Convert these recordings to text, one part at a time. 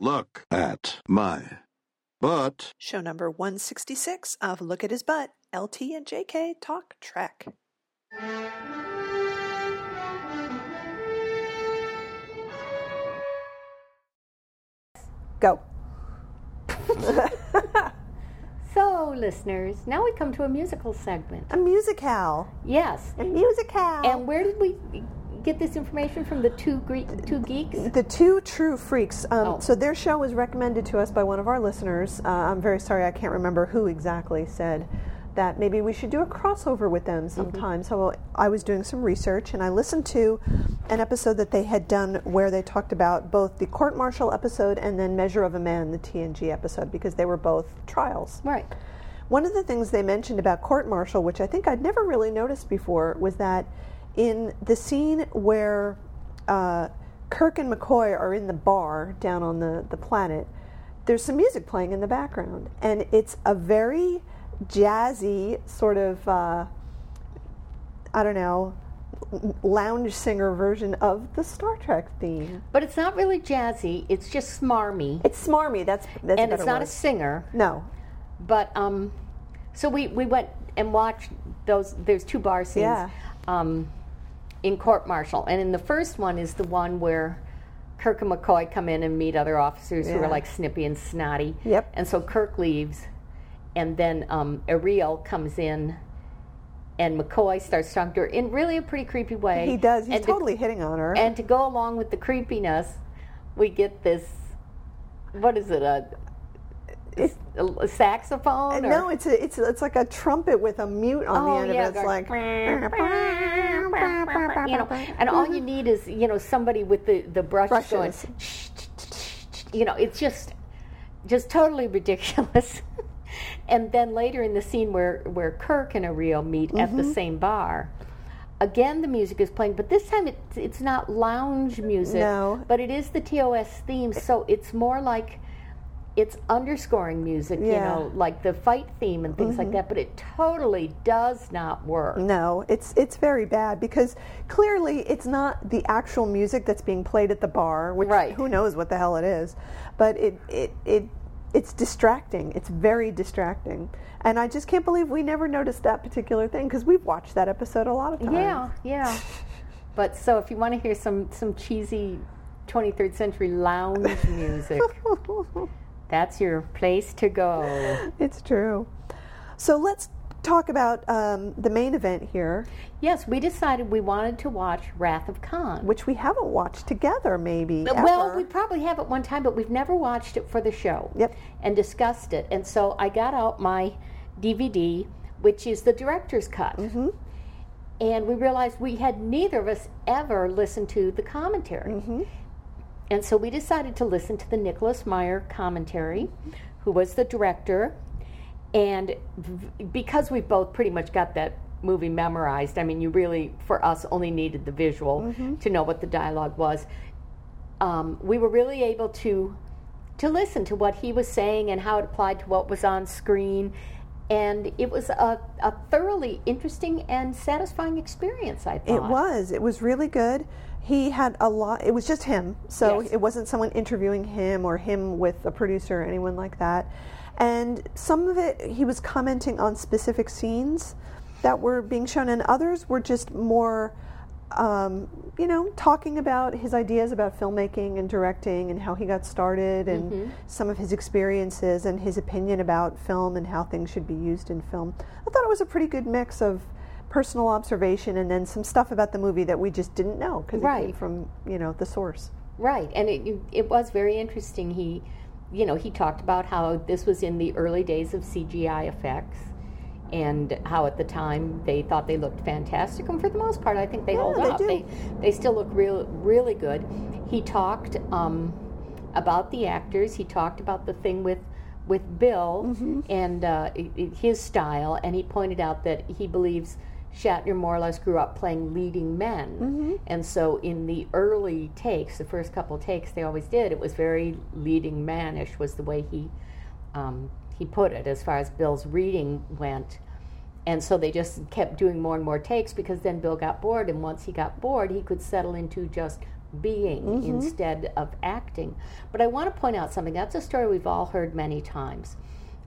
Look at my butt. Show number 166 of Look at His Butt, LT and JK Talk Trek. Go. So, listeners, now we come to a musical segment. A musical. Yes. A musical. And where did we get this information from? The two Greek, two geeks. The two true freaks. Um, Oh. So their show was recommended to us by one of our listeners. Uh, I'm very sorry, I can't remember who exactly said that maybe we should do a crossover with them sometime. So I was doing some research and I listened to an episode that they had done where they talked about both the court martial episode and then Measure of a Man, the TNG episode, because they were both trials. Right. One of the things they mentioned about court martial, which I think I'd never really noticed before, was that in the scene where uh, Kirk and McCoy are in the bar down on the, the planet, there's some music playing in the background. And it's a very jazzy sort of, uh, I don't know, lounge singer version of the Star Trek theme. But it's not really jazzy. It's just smarmy. It's smarmy. That's, that's and it's not a singer. No. But um, so we, we went and watched those. There's two bar scenes Yeah. um, in court martial, and in the first one is the one where Kirk and McCoy come in and meet other officers who are like snippy and snotty. Yep. And so Kirk leaves, and then um, Areel comes in. And McCoy starts talking to her in really a pretty creepy way. He does. He's And to- totally hitting on her. and to go along with the creepiness, we get this. What is it? A, It's- a, saxophone? or- No, it's a, it's it's like a trumpet with a mute on Oh, the end yeah, of it. It's like you know, and all you need is you know somebody with the the brush Brushes. going. You know, it's just just totally ridiculous. and then later in the scene where where Kirk and Areel meet at Mm-hmm. the same bar. Again, the music is playing, but this time it's, it's not lounge music, No. but it is the TOS theme, so it's more like it's underscoring music, you Yeah. Mm-hmm. know, like the fight theme and things like that, but it totally does not work. no, it's it's very bad because clearly it's not the actual music that's being played at the bar, which Right. who knows what the hell it is, but it it it it's distracting. It's very distracting, and I just can't believe we never noticed that particular thing because we've watched that episode a lot of times. Yeah, yeah. But so if you want to hear some some cheesy 23rd century lounge music, that's your place to go. it's true. So let's talk about um, the main event here, Yes, we decided we wanted to watch Wrath of Khan. which we haven't watched together, maybe. Well, ever. we probably have at one time, but we've never watched it for the show. Yep. And discussed it. And so I got out my DVD, which is the director's cut. Mm-hmm. And we realized we had neither of us ever listened to the commentary. Mm-hmm. And so we decided to listen to the Nicholas Meyer commentary, who was the director. And because we both pretty much got that movie memorized, I mean, you really, for us, only needed the visual to know what the dialogue was. Um, we were really able to to listen to what he was saying and how it applied to what was on screen. And it was a, a thoroughly interesting and satisfying experience, I thought. It was. It was really good. He had a lot. It was just him, so Yes. it wasn't someone interviewing him or him with a producer or anyone like that. And some of it, he was commenting on specific scenes that were being shown, and others were just more, um, you know, talking about his ideas about filmmaking and directing and how he got started and some of his experiences and his opinion about film and how things should be used in film. I thought it was a pretty good mix of personal observation and then some stuff about the movie that we just didn't know because it came from you know the source. Right, and it it was very interesting. He, you know, he talked about how this was in the early days of CGI effects, and how at the time they thought they looked fantastic, and for the most part, I think they hold they up. do. They they still look real really good. He talked um, about the actors. He talked about the thing with with Bill Mm-hmm. and uh, his style, and he pointed out that he believes Shatner more or less grew up playing leading men, Mm-hmm. and so in the early takes, the first couple takes they always did, it was very leading manish was the way he um, he put it as far as Bill's reading went. And so they just kept doing more and more takes because then Bill got bored, and once he got bored, he could settle into just being instead of acting. But I want to point out something. That's a story we've all heard many times.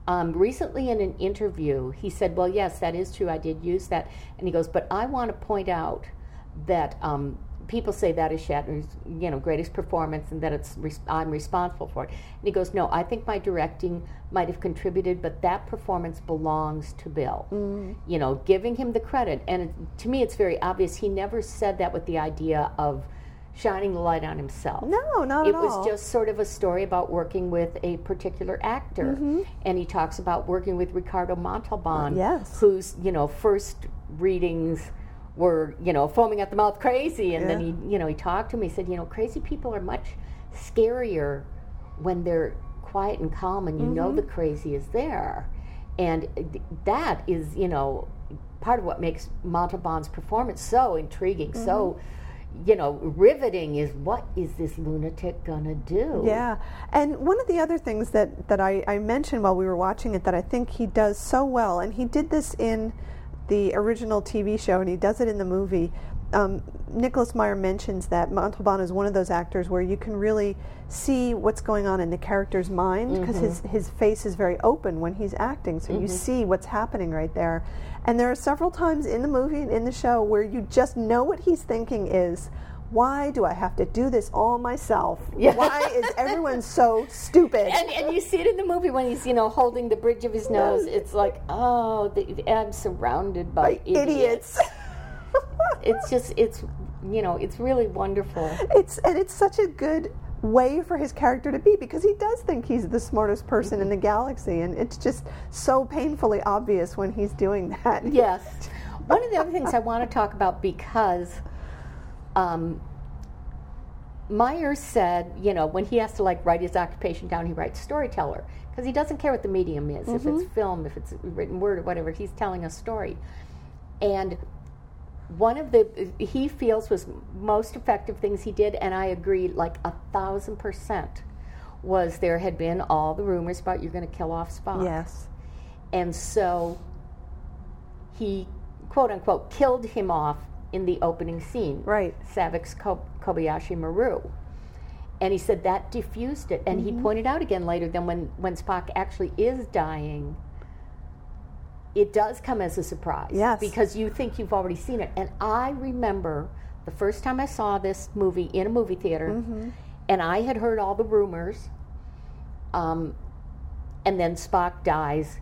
Um, recently, in an interview, he said, Well, yes, that is true. I did use that. And he goes, But I want to point out that um, people say that is Shatner's, you know, greatest performance, and that it's res- I'm responsible for it. And he goes, no, I think my directing might have contributed, but that performance belongs to Bill. You know, giving him the credit, and it, to me, it's very obvious. He never said that with the idea of shining the light on himself. No, not it at was just sort of a story about working with a particular actor, Mm-hmm. and he talks about working with Ricardo Montalban, Yes. whose you know first readings were you know foaming at the mouth crazy and then he you know he talked to me he said you know crazy people are much scarier when they're quiet and calm and you know Mm-hmm. the crazy is there and that is you know part of what makes montalban's performance so intriguing so Mm-hmm. You know riveting is what is this lunatic gonna do Yeah, and one of the other things that that I, I mentioned while we were watching it that I think he does so well, and he did this in the original TV show, and he does it in the movie. Um, Nicholas Meyer mentions that Montalban is one of those actors where you can really see what's going on in the character's mind because his his face is very open when he's acting, so you see what's happening right there. And there are several times in the movie and in the show where you just know what he's thinking is. Why do I have to do this all myself? Yeah. Why is everyone so stupid? and, and you see it in the movie when he's you know holding the bridge of his nose it's like oh the, i'm surrounded by, By idiots. it's just it's you know it's really wonderful it's and it's such a good way for his character to be because he does think he's the smartest person in the galaxy and it's just so painfully obvious when he's doing that. yes. One of the other things i want to talk about because um, meyer said you know when he has to like write his occupation down he writes storyteller because he doesn't care what the medium is if it's film if it's written word or whatever he's telling a story. And one of the he feels was most effective things he did and i agree like a thousand percent was there had been all the rumors about you're going to kill off spock Yes. and so he quote unquote killed him off in the opening scene Right. Saavik's Ko- kobayashi maru and he said that diffused it and Mm-hmm. he pointed out again later that when when spock actually is dying it does come as a surprise Yes. because you think you've already seen it and i remember the first time i saw this movie in a movie theater Mm-hmm. and i had heard all the rumors um, and then spock dies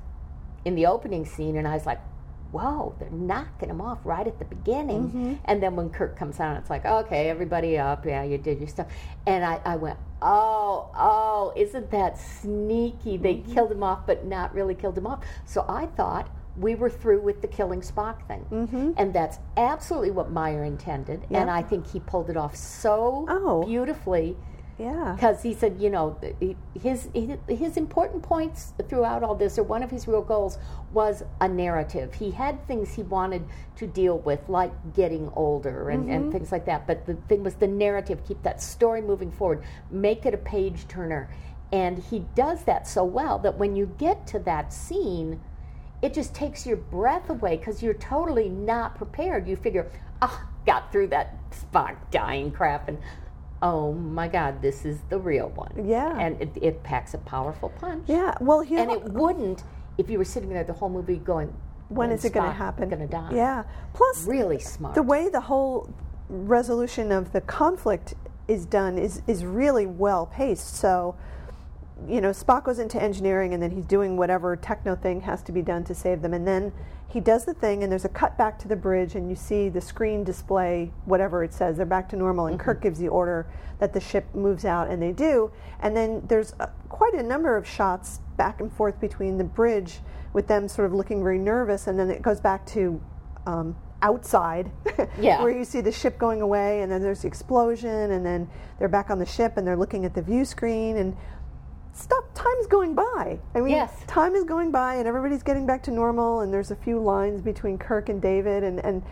in the opening scene and i was like whoa they're knocking him off right at the beginning Mm-hmm. and then when kirk comes on it's like okay everybody up yeah you did your stuff and i, I went oh oh isn't that sneaky they Mm-hmm. killed him off but not really killed him off so i thought we were through with the killing spock thing Mm-hmm. and that's absolutely what meyer intended and i think he pulled it off so Oh. beautifully Yeah. because he said, you know, his, his his important points throughout all this, or one of his real goals, was a narrative. He had things he wanted to deal with, like getting older and, and things like that. But the thing was the narrative, keep that story moving forward, make it a page turner, and he does that so well that when you get to that scene, it just takes your breath away because you're totally not prepared. You figure, ah, got through that Spock dying crap, and oh my God, this is the real one. Yeah. and it, it packs a powerful punch. Yeah. Well, he and it wouldn't if you were sitting there the whole movie going, when is it going to happen? Going to die. Yeah. Plus, really smart. the way the whole resolution of the conflict is done is is really well paced. So, you know, Spock goes into engineering and then he's doing whatever techno thing has to be done to save them, and then he does the thing, and there's a cut back to the bridge, and you see the screen display whatever it says. They're back to normal, and Kirk gives the order that the ship moves out, and they do. And then there's uh quite a number of shots back and forth between the bridge with them sort of looking very nervous, and then it goes back to um, outside, Yeah. where you see the ship going away, and then there's the explosion, and then they're back on the ship, and they're looking at the view screen, and stuff. Time's going by. I mean, Yes. time is going by, and everybody's getting back to normal, and there's a few lines between Kirk and David, and and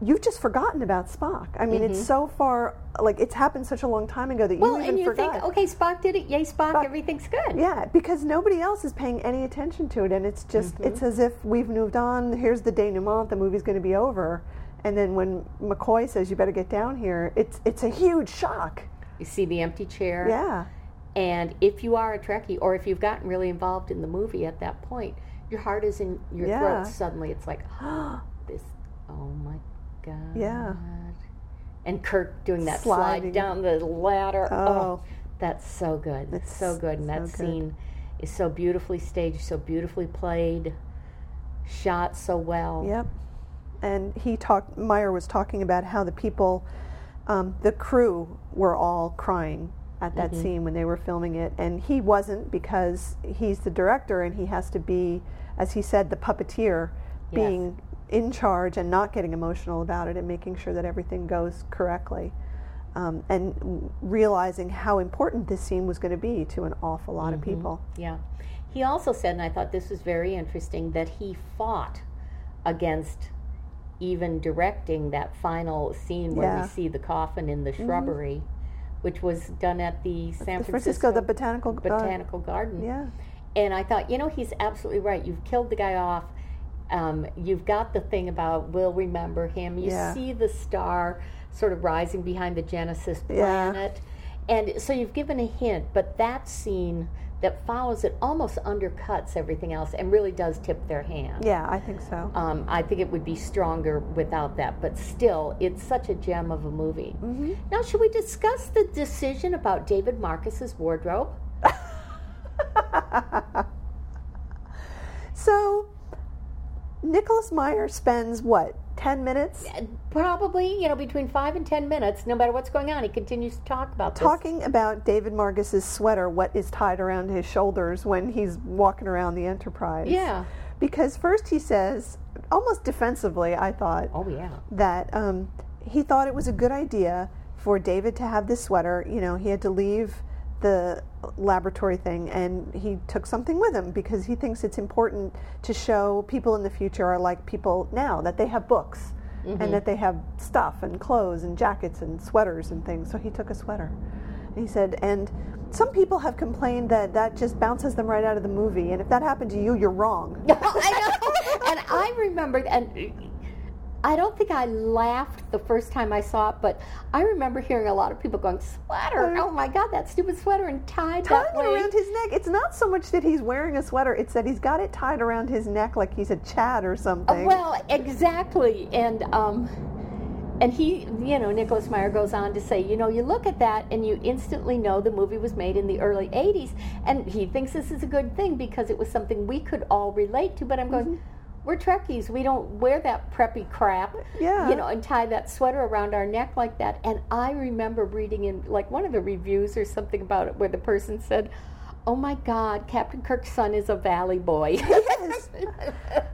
you've just forgotten about Spock. I mean, it's so far like it's happened such a long time ago that you Mm-hmm. well, even and you forgot. think, okay, Spock did it. Yay, Spock, Spock- everything's good. Yeah, because nobody else is paying any attention to it, and it's just Mm-hmm. it's as if we've moved on. Here's the denouement. The movie's going to be over, And then when McCoy says, "You better get down here," it's it's a huge shock. You see the empty chair. Yeah, And if you are a Trekkie, or if you've gotten really involved in the movie at that point, your heart is in your Yeah. throat. Suddenly, it's like, this. Oh my god. Yeah. And Kirk doing that Sliding. slide down the ladder. Oh. that's so good. It's so good. And that so scene is so beautifully staged, so beautifully played, shot so well. Yep. And he talked. Meyer was talking about how the people, um, the crew, were all crying at that Mm-hmm. scene when they were filming it, and he wasn't because he's the director and he has to be, as he said, the puppeteer, Yes. being in charge and not getting emotional about it and making sure that everything goes correctly. Um, and realizing how important this scene was going to be to an awful lot Mm-hmm. of people. Yeah. He also said, and I thought this was very interesting, that he fought against even directing that final scene where Yeah. Mm-hmm. we see the coffin in the shrubbery, which was done at the San The Francisco, the botanical, uh, Botanical Garden. yeah, And I thought, you know, he's absolutely right. You've killed the guy off. Um, you've got the thing about we'll remember him. You Yeah. see the star sort of rising behind the Genesis Yeah. planet. And so you've given a hint, but that scene that follows it almost undercuts everything else and really does tip their hand. yeah, I think so. Um, I think it would be stronger without that, but still, it's such a gem of a movie. Mm-hmm. Now, should we discuss the decision about David Marcus's wardrobe? So, Nicholas Meyer spends what, 10 minutes Probably, you know, between five and ten minutes, no matter what's going on, he continues to talk about this. talking about David Marcus's sweater, what is tied around his shoulders when he's walking around the Enterprise. Yeah. Because first he says, almost defensively, I thought, Oh, yeah. that um, he thought it was a good idea for David to have this sweater. You know, he had to leave the laboratory thing and he took something with him because he thinks it's important to show people in the future are like people now, that they have books and mm-hmm. that they have stuff and clothes and jackets and sweaters and things. So he took a sweater. And he said, and some people have complained that that just bounces them right out of the movie. And if that happened to you, you're wrong. I know. And I remembered, and I don't think I laughed the first time I saw it, but I remember hearing a lot of people going, "Sweater! Oh my God, that stupid sweater and tied tied that way." around his neck. It's not so much that he's wearing a sweater; it's that he's got it tied around his neck like he's a Chad or something. Well, exactly, and um, and he, you know, Nicholas Meyer goes on to say, you know, you look at that and you instantly know the movie was made in the early '80s, and he thinks this is a good thing because it was something we could all relate to. But I'm going. Mm-hmm. We're Trekkies. We don't wear that preppy crap, Yeah. you know, and tie that sweater around our neck like that. And I remember reading in like one of the reviews or something about it where the person said, "Oh my God, Captain Kirk's son is a Valley boy." Yes.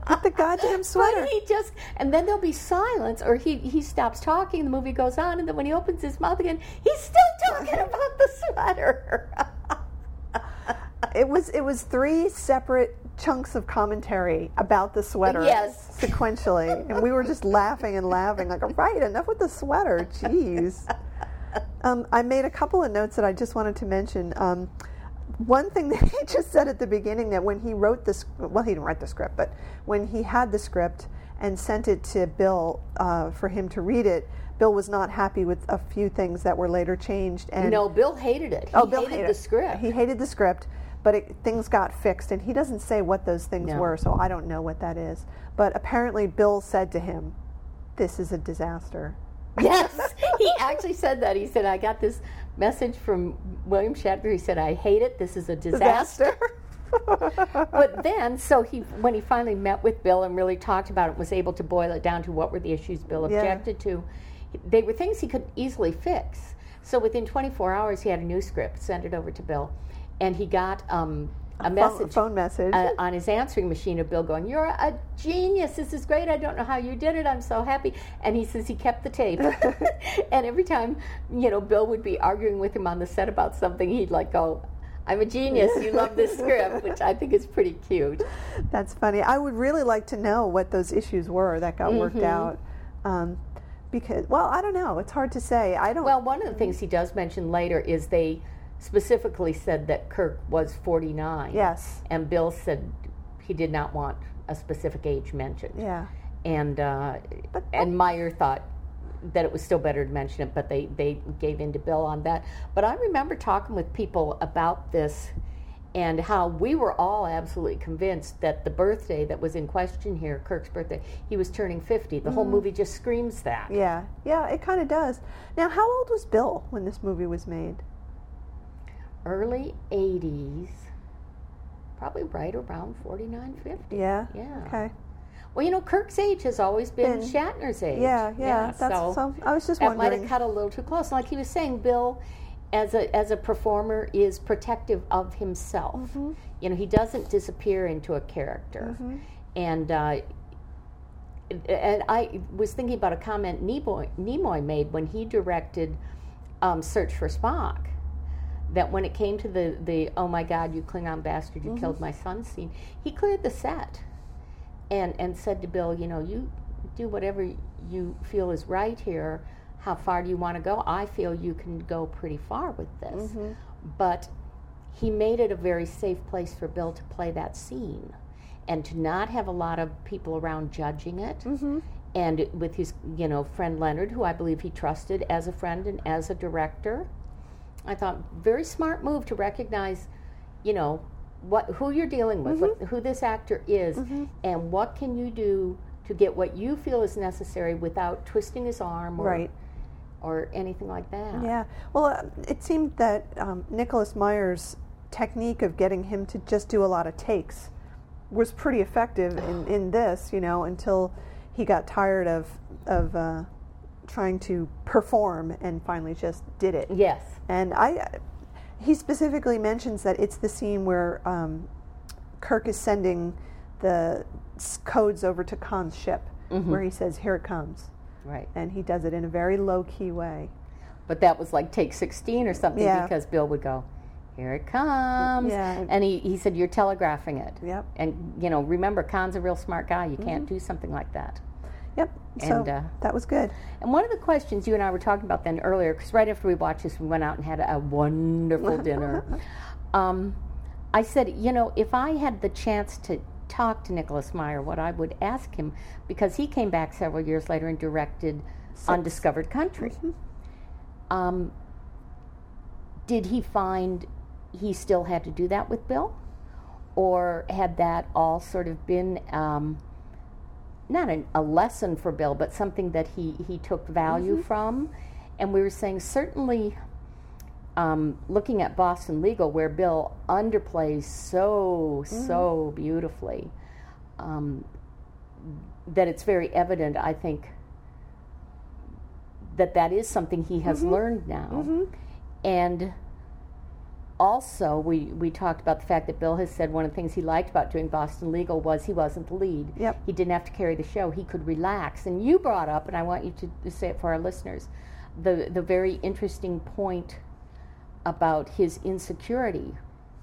With the goddamn sweater. But he just, and then there'll be silence, or he, he stops talking, the movie goes on, and then when he opens his mouth again, he's still talking about the sweater. It was it was three separate chunks of commentary about the sweater. Yes. Sequentially, and we were just laughing and laughing. Like, right, enough with the sweater. Jeez. Um, I made a couple of notes that I just wanted to mention. Um, one thing that he just said at the beginning that when he wrote this, well, he didn't write the script, but when he had the script and sent it to Bill uh, for him to read it, Bill was not happy with a few things that were later changed. And no, Bill hated it. He Oh, Bill hated, the script. He hated the script, but it, things got fixed, and he doesn't say what those things No. were, so I don't know what that is. But apparently, Bill said to him, "This is a disaster." yes, he actually said that. He said, I got this message from William Shatner. He said, I hate it. This is a disaster. but then, so he, when he finally met with Bill and really talked about it, was able to boil it down to what were the issues Bill Yeah. objected to. They were things he could easily fix. So within 24 hours, he had a new script, sent it over to Bill, and he got um, a, phone, message phone message. uh, on his answering machine of Bill going, "You're a genius. This is great. I don't know how you did it. I'm so happy." And he says he kept the tape, and every time you know Bill would be arguing with him on the set about something, he'd like go. I'm a genius. You love this script, which I think is pretty cute. That's funny. I would really like to know what those issues were that got worked Mm-hmm. out. Um, because, well, I don't know. It's hard to say. I don't. Well, one of the things he does mention later is they specifically said that Kirk was 49. yes. And Bill said he did not want a specific age mentioned. Yeah. and uh, But- and Meyer thought that it was still better to mention it, but they they gave in to Bill on that. But I remember talking with people about this. And how we were all absolutely convinced that the birthday that was in question here, Kirk's birthday, he was turning 50. The whole movie just screams that. Yeah, yeah, it kind of does. Now, how old was Bill when this movie was made? Early 80s, probably right around 49, 50. Yeah. Yeah. Okay. Well, you know, Kirk's age has always been Shatner's age. Yeah, yeah. that's so, so. I was just wondering. that might have cut a little too close. Like he was saying, Bill, as a as a performer, is protective of himself. Mm-hmm. You know, he doesn't disappear into a character, and. Uh, and I was thinking about a comment Nimoy, Nimoy made when he directed um, Search for Spock. That when it came to the, the oh my God, you Klingon bastard, you mm-hmm. killed my son scene, he cleared the set and, and said to Bill, you know, you do whatever you feel is right here. How far do you want to go? I feel you can go pretty far with this. Mm-hmm. But he made it a very safe place for Bill to play that scene and to not have a lot of people around judging it. Mm-hmm. And with his, you know, friend Leonard, who I believe he trusted as a friend and as a director, I thought very smart move to recognize, you know, what who you're dealing with, what, who this actor is, and what can you do to get what you feel is necessary without twisting his arm or Right. or anything like that. Yeah. Well, uh, it seemed that um, Nicholas Meyer's technique of getting him to just do a lot of takes was pretty effective in, in this, you know, until he got tired of of uh, trying to perform and finally just did it. Yes. And I, he specifically mentions that it's the scene where um, Kirk is sending the codes over to Khan's ship, where he says, "Here it comes," Right. and he does it in a very low key way. But that was like take 16 or something Yeah. because Bill would go, here it comes. Yeah. And he, he said, you're telegraphing it. Yep. And, you know, remember, Khan's a real smart guy. You can't do something like that. Yep. So uh, that was good. And one of the questions you and I were talking about then earlier, because right after we watched this, we went out and had a wonderful dinner. Um, I said, you know, if I had the chance to talk to Nicholas Meyer, what I would ask him, because he came back several years later and directed Undiscovered Country. Um, did he find he still had to do that with Bill? Or had that all sort of been um, not an, a lesson for Bill, but something that he, he took value from? And we were saying certainly um, looking at Boston Legal, where Bill underplays so, so beautifully, um, that it's very evident, I think, that that is something he has learned now. And also, we, we talked about the fact that Bill has said one of the things he liked about doing Boston Legal was he wasn't the lead. Yep. He didn't have to carry the show. He could relax. And you brought up, and I want you to, to say it for our listeners, the, the very interesting point about his insecurity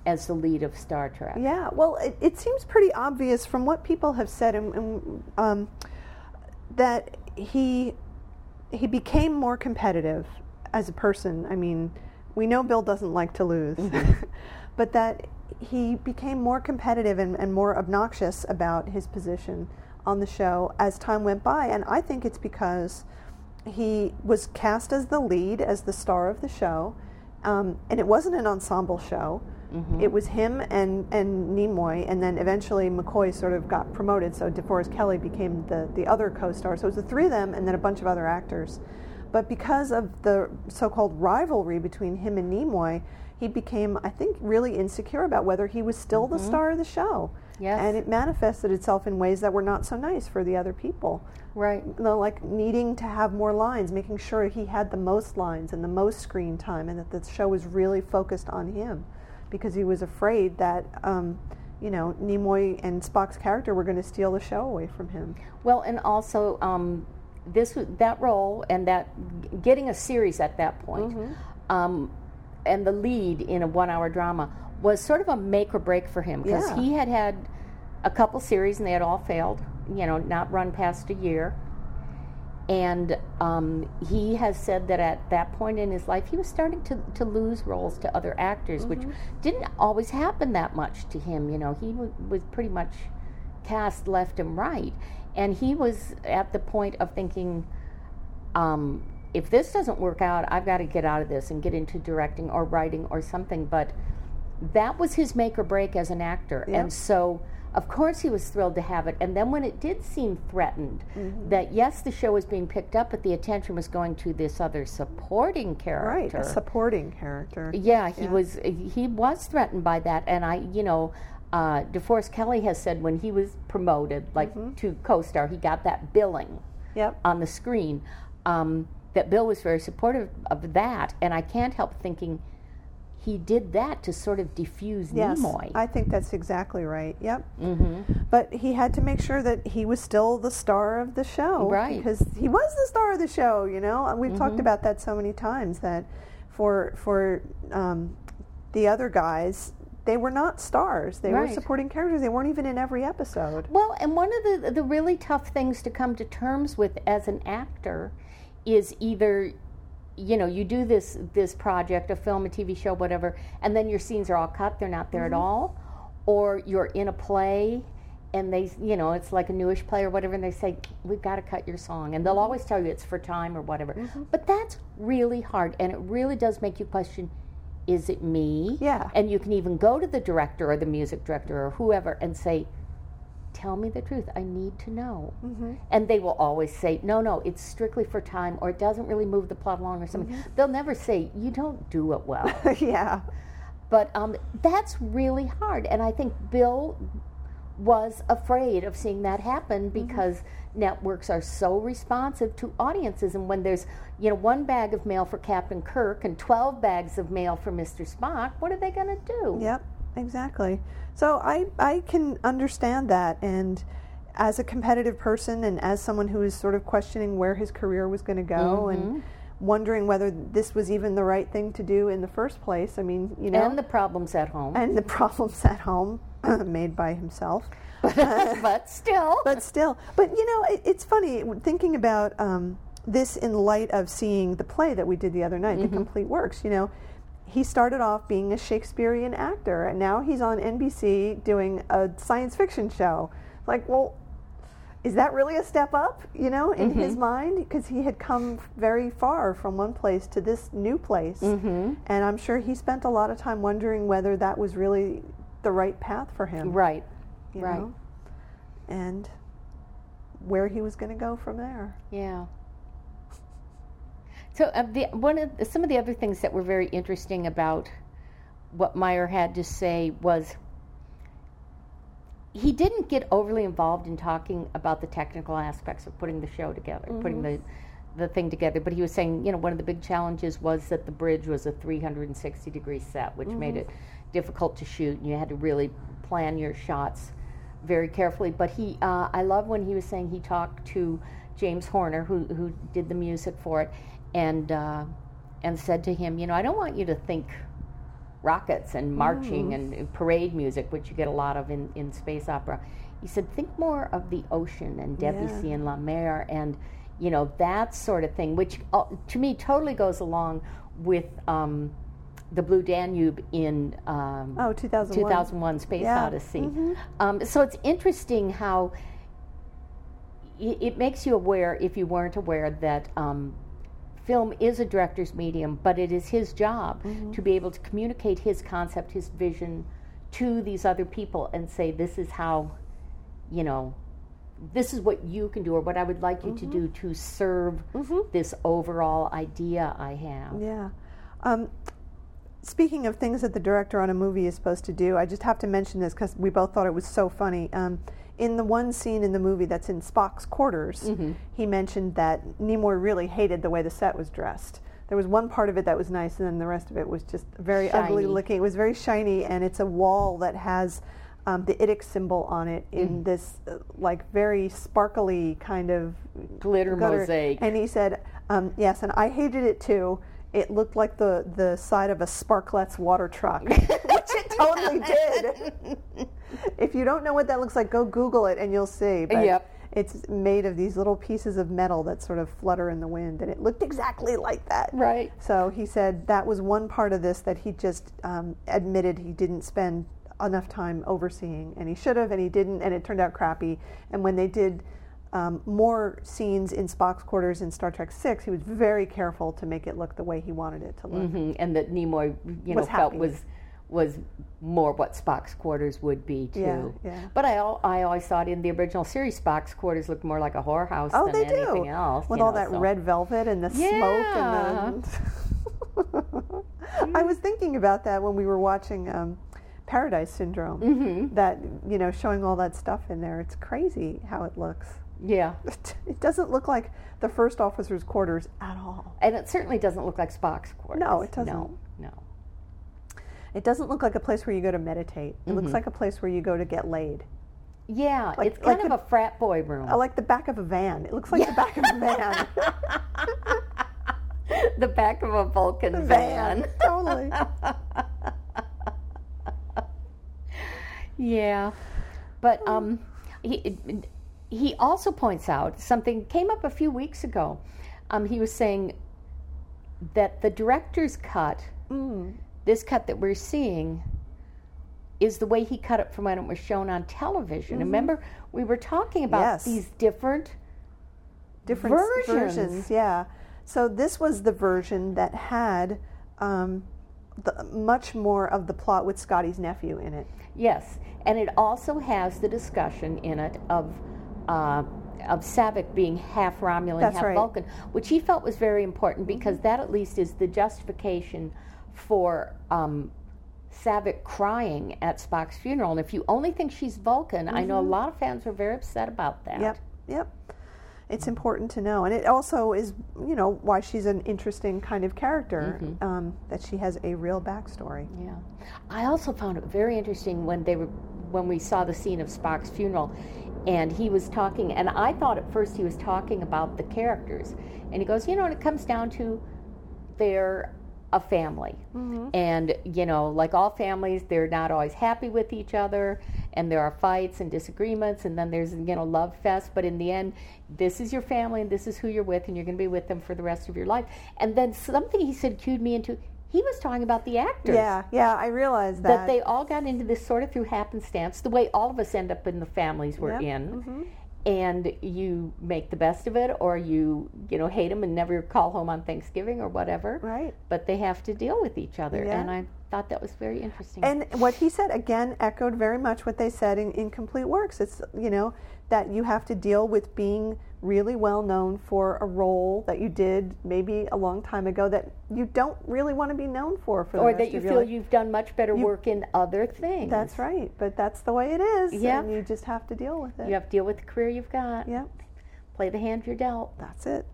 as the lead of Star Trek. Yeah, well, it, it seems pretty obvious from what people have said and, and, um, that he he became more competitive as a person. I mean, we know Bill doesn't like to lose, but that he became more competitive and, and more obnoxious about his position on the show as time went by. And I think it's because he was cast as the lead, as the star of the show, um, and it wasn't an ensemble show. It was him and, and Nimoy, and then eventually McCoy sort of got promoted, so DeForest Kelley became the, the other co star. So it was the three of them and then a bunch of other actors. But because of the so called rivalry between him and Nimoy, he became, I think, really insecure about whether he was still the star of the show. Yes. And it manifested itself in ways that were not so nice for the other people Right. you know, like needing to have more lines, making sure he had the most lines and the most screen time, and that the show was really focused on him, because he was afraid that, um, you know, Nimoy and Spock's character were going to steal the show away from him. Well, and also um, this that role and that getting a series at that point, um, and the lead in a one-hour drama was sort of a make or break for him because Yeah. he had had a couple series and they had all failed. You know, not run past a year. And um, he has said that at that point in his life, he was starting to, to lose roles to other actors, which didn't always happen that much to him. You know, he w- was pretty much cast left and right. And he was at the point of thinking, um, if this doesn't work out, I've got to get out of this and get into directing or writing or something. But that was his make or break as an actor. Yep. And so, of course, he was thrilled to have it. And then when it did seem threatened, that yes, the show was being picked up, but the attention was going to this other supporting character. Right, a supporting character. Yeah, he Yeah. was he was threatened by that, and I, you know, uh, DeForest Kelley has said when he was promoted, like Mm-hmm. to co-star, he got that billing Yep. on the screen. Um, that Bill was very supportive of that, and I can't help thinking he did that to sort of diffuse Yes, Nimoy. I think that's exactly right. Yep. mm-hmm. But he had to make sure that he was still the star of the show, Right. Because he was the star of the show. You know, and we've Mm-hmm. talked about that so many times that for for um, the other guys, they were not stars. They were supporting characters. They weren't even in every episode. Well, and one of the the really tough things to come to terms with as an actor is either you know you do this this project a film a tv show whatever and then your scenes are all cut. They're not there at mm-hmm. all. Or you're in a play and they you know it's like a newish play or whatever and they say we've got to cut your song. And they'll mm-hmm. always tell you it's for time or whatever. Mm-hmm. But that's really hard and it really does make you question is it me? Yeah. and you can even go to the director or the music director or whoever and say tell me the truth. I need to know. Mm-hmm. And they will always say no no it's strictly for time or it doesn't really move the plot along or something. Mm-hmm. They'll never say you don't do it well. Yeah. but um, that's really hard. And i think bill was afraid of seeing that happen mm-hmm. because networks are so responsive to audiences and when there's you know one bag of mail for captain kirk and 12 bags of mail for mr spock what are they going to do Yep, exactly. So I I can understand that, and as a competitive person, and as someone who is sort of questioning where his career was going to go, Mm-hmm. and wondering whether this was even the right thing to do in the first place. I mean, you know, and the problems at home and the problems at home made by himself. but still But still, but you know, it, it's funny thinking about um, this in light of seeing the play that we did the other night, Mm-hmm. The Complete Works. You know, he started off being a Shakespearean actor, and now he's on NBC doing a science fiction show. Like, well, is that really a step up? You know, in his mind, because he had come very far from one place to this new place, Mm-hmm. and I'm sure he spent a lot of time wondering whether that was really the right path for him right you right know, and where he was going to go from there. Yeah. So uh, the, one of the, some of the other things that were very interesting about what Meyer had to say was he didn't get overly involved in talking about the technical aspects of putting the show together, putting the the thing together. But he was saying, you know, one of the big challenges was that the bridge was a 360 degree set, which made it difficult to shoot, and you had to really plan your shots very carefully. But he, uh, I love when he was saying he talked to James Horner, who who did the music for it, and uh, and said to him, you know, I don't want you to think rockets and marching and parade music, which you get a lot of in, in space opera. He said, think more of the ocean and Debussy and La Mer and, you know, that sort of thing, which uh, to me totally goes along with um, the Blue Danube in um, Oh, 2001. 2001 Space Yeah. Odyssey. Um, so it's interesting how it makes you aware, if you weren't aware, that um, film is a director's medium, but it is his job to be able to communicate his concept, his vision to these other people and say, this is how, you know, this is what you can do, or what I would like you to do to serve this overall idea I have. Yeah. Um, speaking of things that the director on a movie is supposed to do, I just have to mention this because we both thought it was so funny. Um, in the one scene in the movie that's in Spock's quarters, Mm-hmm. he mentioned that Nimoy really hated the way the set was dressed. There was one part of it that was nice, and then the rest of it was just very ugly looking. It was very shiny, and it's a wall that has um, the IDIC symbol on it in Mm. this uh, like very sparkly kind of Glitter mosaic. And he said, um, "Yes, and I hated it too. It looked like the the side of a Sparkletts water truck, which it totally did. if you don't know what that looks like, go Google it and you'll see. But Yep. It's made of these little pieces of metal that sort of flutter in the wind, and it looked exactly like that. Right. So he said that was one part of this that he just um, admitted he didn't spend enough time overseeing, and he should have, and he didn't, and it turned out crappy. And when they did um, more scenes in Spock's quarters in Star Trek Six, he was very careful to make it look the way he wanted it to look. Mhm, And that Nimoy, you know, Was felt happy. was was more what Spock's quarters would be too. Yeah, yeah. But I I always thought in the original series Spock's quarters looked more like a whorehouse Oh, than they do anything else. with all know, that so- red velvet and the Yeah. smoke and the. I was thinking about that when we were watching um, Paradise Syndrome. Mm-hmm. That you know, showing all that stuff in there. It's crazy how it looks. Yeah, It doesn't look like the first officer's quarters at all. and it certainly doesn't look like Spock's quarters. No, it doesn't. No, no. It doesn't look like a place where you go to meditate. It Mm-hmm. looks like a place where you go to get laid. Yeah, Like- it's kind like of a frat boy room. I like the back of a van. It looks like the back of a van. the back of a Vulcan van. totally. Yeah, but um, he he also points out something came up a few weeks ago. Um, he was saying that the director's cut, Mm. this cut that we're seeing, is the way he cut it from when it was shown on television. Remember, we were talking about Mm-hmm. Yes. these different. different Versions. versions. Yeah. So this was the version that had um, the, much more of the plot with Scotty's nephew in it. Yes, and it also has the discussion in it of uh, of Saavik being half Romulan, That's half right. Vulcan, which he felt was very important because that at least is the justification for um, Saavik crying at Spock's funeral. And if you only think she's Vulcan, I know a lot of fans were very upset about that. Mm-hmm. Yep. Yep. It's important to know, and it also is, you know, why she's an interesting kind of character. Mm-hmm. Um, that she has a real backstory. Yeah, I also found it very interesting when they were when we saw the scene of Spock's funeral, and he was talking, and I thought at first he was talking about the characters, and he goes, you know, and it comes down to they're a family, mm-hmm. and you know, like all families, they're not always happy with each other, and there are fights and disagreements, and then there's you know love fest, but in the end, this is your family, and this is who you're with, and you're going to be with them for the rest of your life. And then something he said cued me into. He was talking about the actors Yeah, yeah, I realized that that. they all got into this sort of through happenstance, the way all of us end up in the families we're Yep, in. Mm-hmm. And you make the best of it, or you, you know, hate them and never call home on Thanksgiving or whatever. Right. But they have to deal with each other, Yeah. and I thought that was very interesting. And what he said again echoed very much what they said in Incomplete Works. It's you know that you have to deal with being really well known for a role that you did maybe a long time ago that you don't really want to be known for for the or that you feel life. you've done much better work in other things. That's right, but that's the way it is, Yep. and you just have to deal with it. You have to deal with the career you've got. Yep, Play the hand you're dealt. that's it.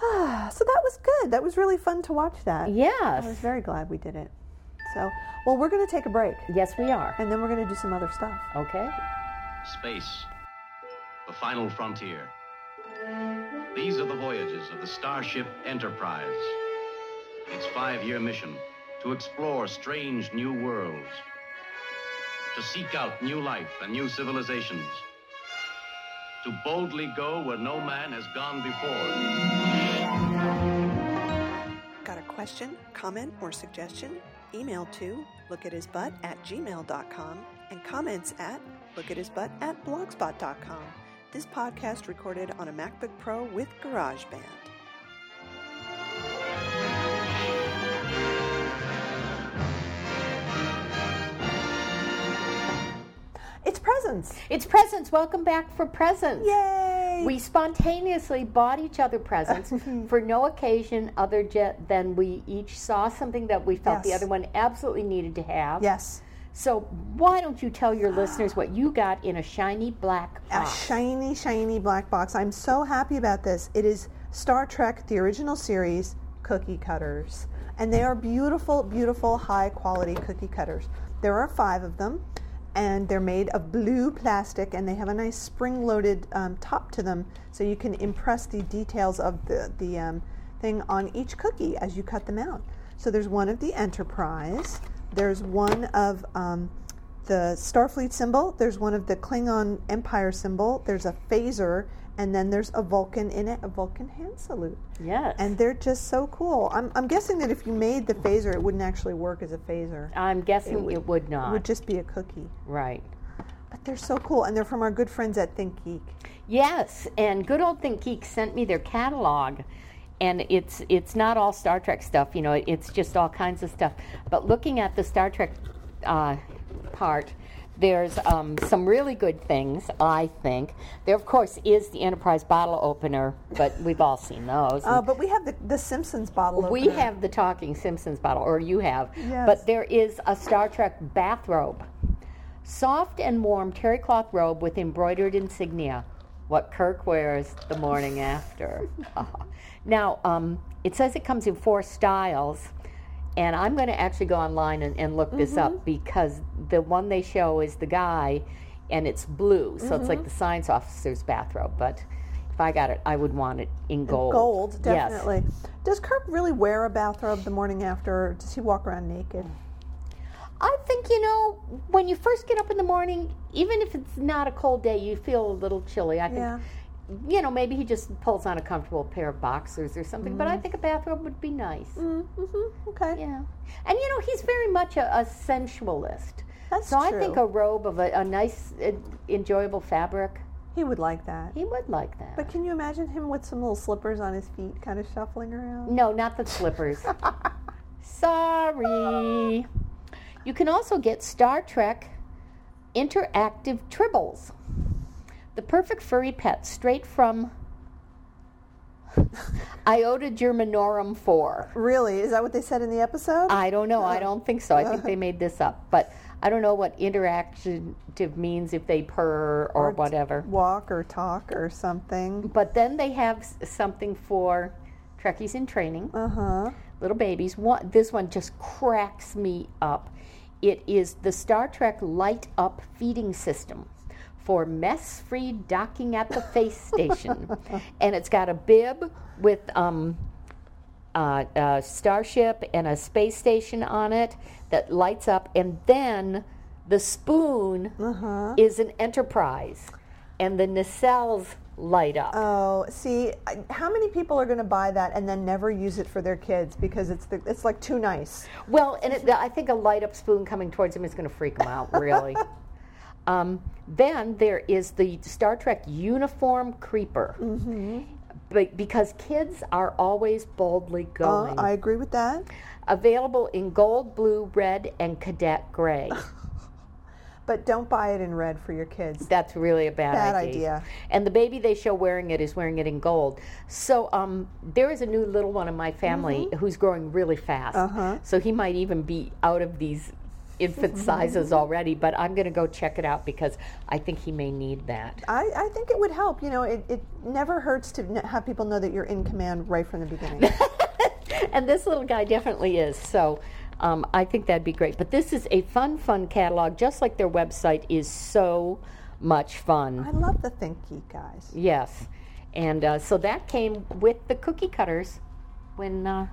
so that was good. That was really fun to watch that. Yes. I was very glad we did it. So, well, we're going to take a break, Yes, we are. and then we're going to do some other stuff. Okay. Space, the final frontier. These are the voyages of the Starship Enterprise. Its five year mission to explore strange new worlds, to seek out new life and new civilizations, to boldly go where no man has gone before. Got a question, comment, or suggestion? Email to lookathisbutt at gmail.com and comments at lookathisbutt at His Butt at blogspot.com. This podcast recorded on a MacBook Pro with GarageBand. It's presents! It's presents. Welcome back for presents. Yay! We spontaneously bought each other presents for no occasion other than we each saw something that we felt the other one absolutely needed to have. yes. So why don't you tell your listeners what you got in a shiny black A shiny, shiny black box. I'm so happy about this. It is Star Trek, the original series, cookie cutters. And they are beautiful, beautiful, high quality cookie cutters. There are five of them, and they're made of blue plastic, and they have a nice spring loaded um, top to them so you can impress the details of the, the um, thing on each cookie as you cut them out. So there's one of the Enterprise, there's one of um, the Starfleet symbol. There's one of the Klingon Empire symbol. There's a phaser, and then there's a Vulcan in it, a Vulcan hand salute. Yes. And they're just so cool. I'm, I'm guessing that if you made the phaser, it wouldn't actually work as a phaser. I'm guessing it would, It not. It would just be a cookie. right. But they're so cool, and they're from our good friends at Think Geek. Yes, and good old Think Geek sent me their catalog, and it's it's not all Star Trek stuff. You know, it's just all kinds of stuff. But looking at the Star Trek uh, part, there's um, some really good things. I think there, of course, is the Enterprise bottle opener, but we've all seen those. Uh, but we have the, the Simpsons bottle. we opener. have the Talking Simpsons bottle, or you have. Yes. But there is a Star Trek bathrobe. Soft and warm terry cloth robe with embroidered insignia. What Kirk wears the morning after. now, um, it says it comes in four styles. And I'm going to actually go online and, and look this up because the one they show is the guy and it's blue. So it's like the science officer's bathrobe. But if I got it, I would want it in gold. Gold, Yes. definitely. Does Kirk really wear a bathrobe the morning after, or does he walk around naked? I think, you know, when you first get up in the morning, even if it's not a cold day, you feel a little chilly. I think, Yeah. you know, maybe he just pulls on a comfortable pair of boxers or something. But I think a bathrobe would be nice. Mm-hmm. Okay. Yeah. And, you know, he's very much a, a sensualist. That's so I think a robe of a, a nice, uh, enjoyable fabric, He would like that. he would like that. But can you imagine him with some little slippers on his feet, kind of shuffling around? No, not the slippers. Sorry. You can also get Star Trek interactive tribbles. The perfect furry pet straight from Iota Geminorum 4. Really? Is that what they said in the episode? I don't know. I oh. don't think so. I think they made this up. But I don't know what interactive means if they purr or, t- whatever. Walk or talk or something. But then they have something for Trekkies in training. Uh huh. little babies. One, this one just cracks me up. It is the Star Trek Light Up feeding system for mess free docking at the face station. And it's got a bib with um, uh, a starship and a space station on it that lights up. And then the spoon is an Enterprise. And the nacelles light up. Oh, see, how many people are going to buy that and then never use it for their kids because it's the, it's like too nice? Well, and it, I think a light up spoon coming towards them is going to freak them out, really. um, then there is the Star Trek uniform creeper. Mm-hmm. But because kids are always boldly Uh, going. I agree with that. Available in gold, blue, red, and cadet gray. But don't buy it in red for your kids. That's really a bad, Bad idea. idea. And the baby they show wearing it is wearing it in gold. So um, there is a new little one in my family who's growing really fast. Mm-hmm. Uh-huh. So he might even be out of these infant sizes already. But I'm going to go check it out because I think he may need that. I, I think it would help. You know, it, it never hurts to have people know that you're in command right from the beginning. and this little guy definitely is. So um, I think that'd be great. But this is a fun, fun catalog, just like their website is so much fun. I love the Think Geek guys. Yes, and uh, so that came with the cookie cutters when uh,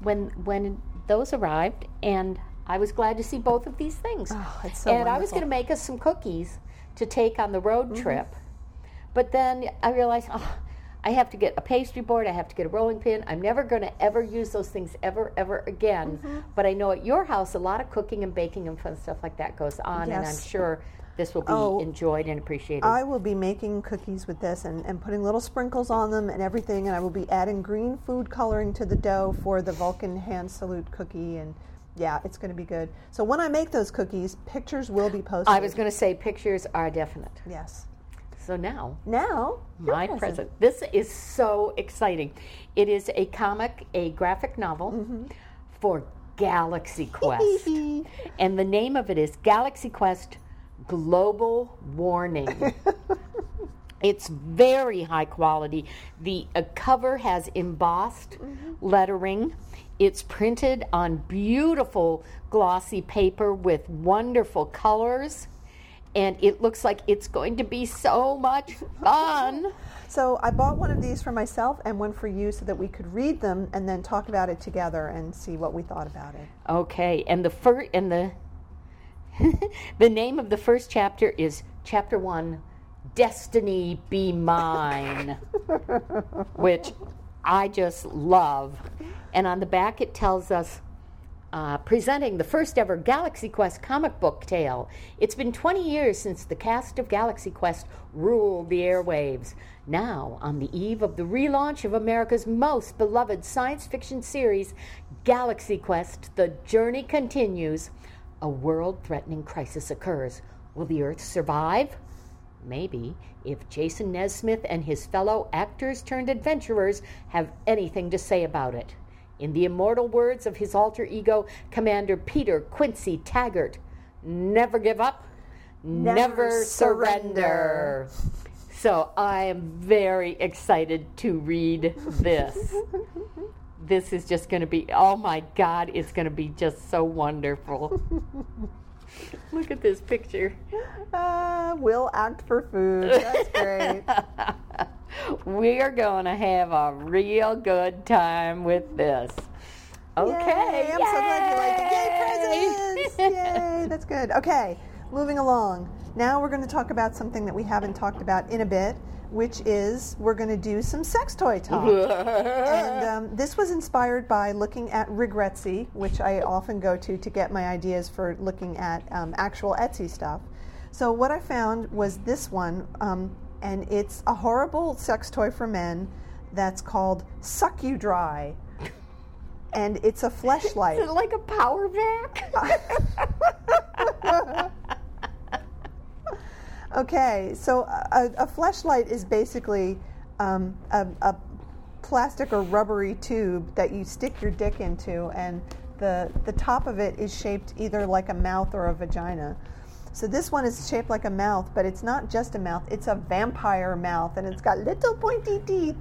when when those arrived, and I was glad to see both of these things. Oh, it's so and I was going to make us some cookies to take on the road Mm-hmm. trip, but then I realized. Oh, I have to get a pastry board. I have to get a rolling pin. I'm never going to ever use those things ever, ever again. Mm-hmm. But I know at your house, a lot of cooking and baking and fun stuff like that goes on, and I'm sure this will be Oh, enjoyed and appreciated. I will be making cookies with this and, and putting little sprinkles on them and everything. And I will be adding green food coloring to the dough for the Vulcan hand salute cookie. And yeah, it's going to be good. So when I make those cookies, pictures will be posted. I was going to say pictures are definite. Yes. So now, Now, my present. This is so exciting. It is a comic, a graphic novel Mm-hmm. for Galaxy Quest. and the name of it is Galaxy Quest Global Warning. It's very high quality. The uh, cover has embossed Mm-hmm. lettering. It's printed on beautiful glossy paper with wonderful colors. And it looks like it's going to be so much fun. So I bought one of these for myself and one for you so that we could read them and then talk about it together and see what we thought about it. Okay, and the fir- and the the name of the first chapter is Chapter 1 Destiny Be Mine, which I just love. And on the back, it tells us uh, presenting the first ever Galaxy Quest comic book tale. It's been 20 years since the cast of Galaxy Quest ruled the airwaves. Now, on the eve of the relaunch of America's most beloved science fiction series, Galaxy Quest The Journey Continues, a world threatening crisis occurs. Will the Earth survive? Maybe, if Jason Nesmith and his fellow actors turned adventurers have anything to say about it. In the immortal words of his alter ego, Commander Peter Quincy Taggart, never give up, never, Never surrender. So I am very excited to read this. this is just going to be, oh my God, it's going to be just so wonderful. Look at this picture. Uh, will act for food. That's great. we are going to have a real good time with this. Okay. Yay, I'm so glad you like it. Yay, presidents! Yay, that's good. Okay, moving along. Now we're going to talk about something that we haven't talked about in a bit, which is we're going to do some sex toy talk. and um, this was inspired by looking at Regretsy, which I often go to to get my ideas for looking at um, actual Etsy stuff. So what I found was this one, um, and it's a horrible sex toy for men that's called Suck You Dry. And it's a Is it like a power vac? Okay, so a, a fleshlight is basically um, a, a plastic or rubbery tube that you stick your dick into, and the the top of it is shaped either like a mouth or a vagina. So this one is shaped like a mouth, but it's not just a mouth; it's a vampire mouth, and it's got little pointy teeth.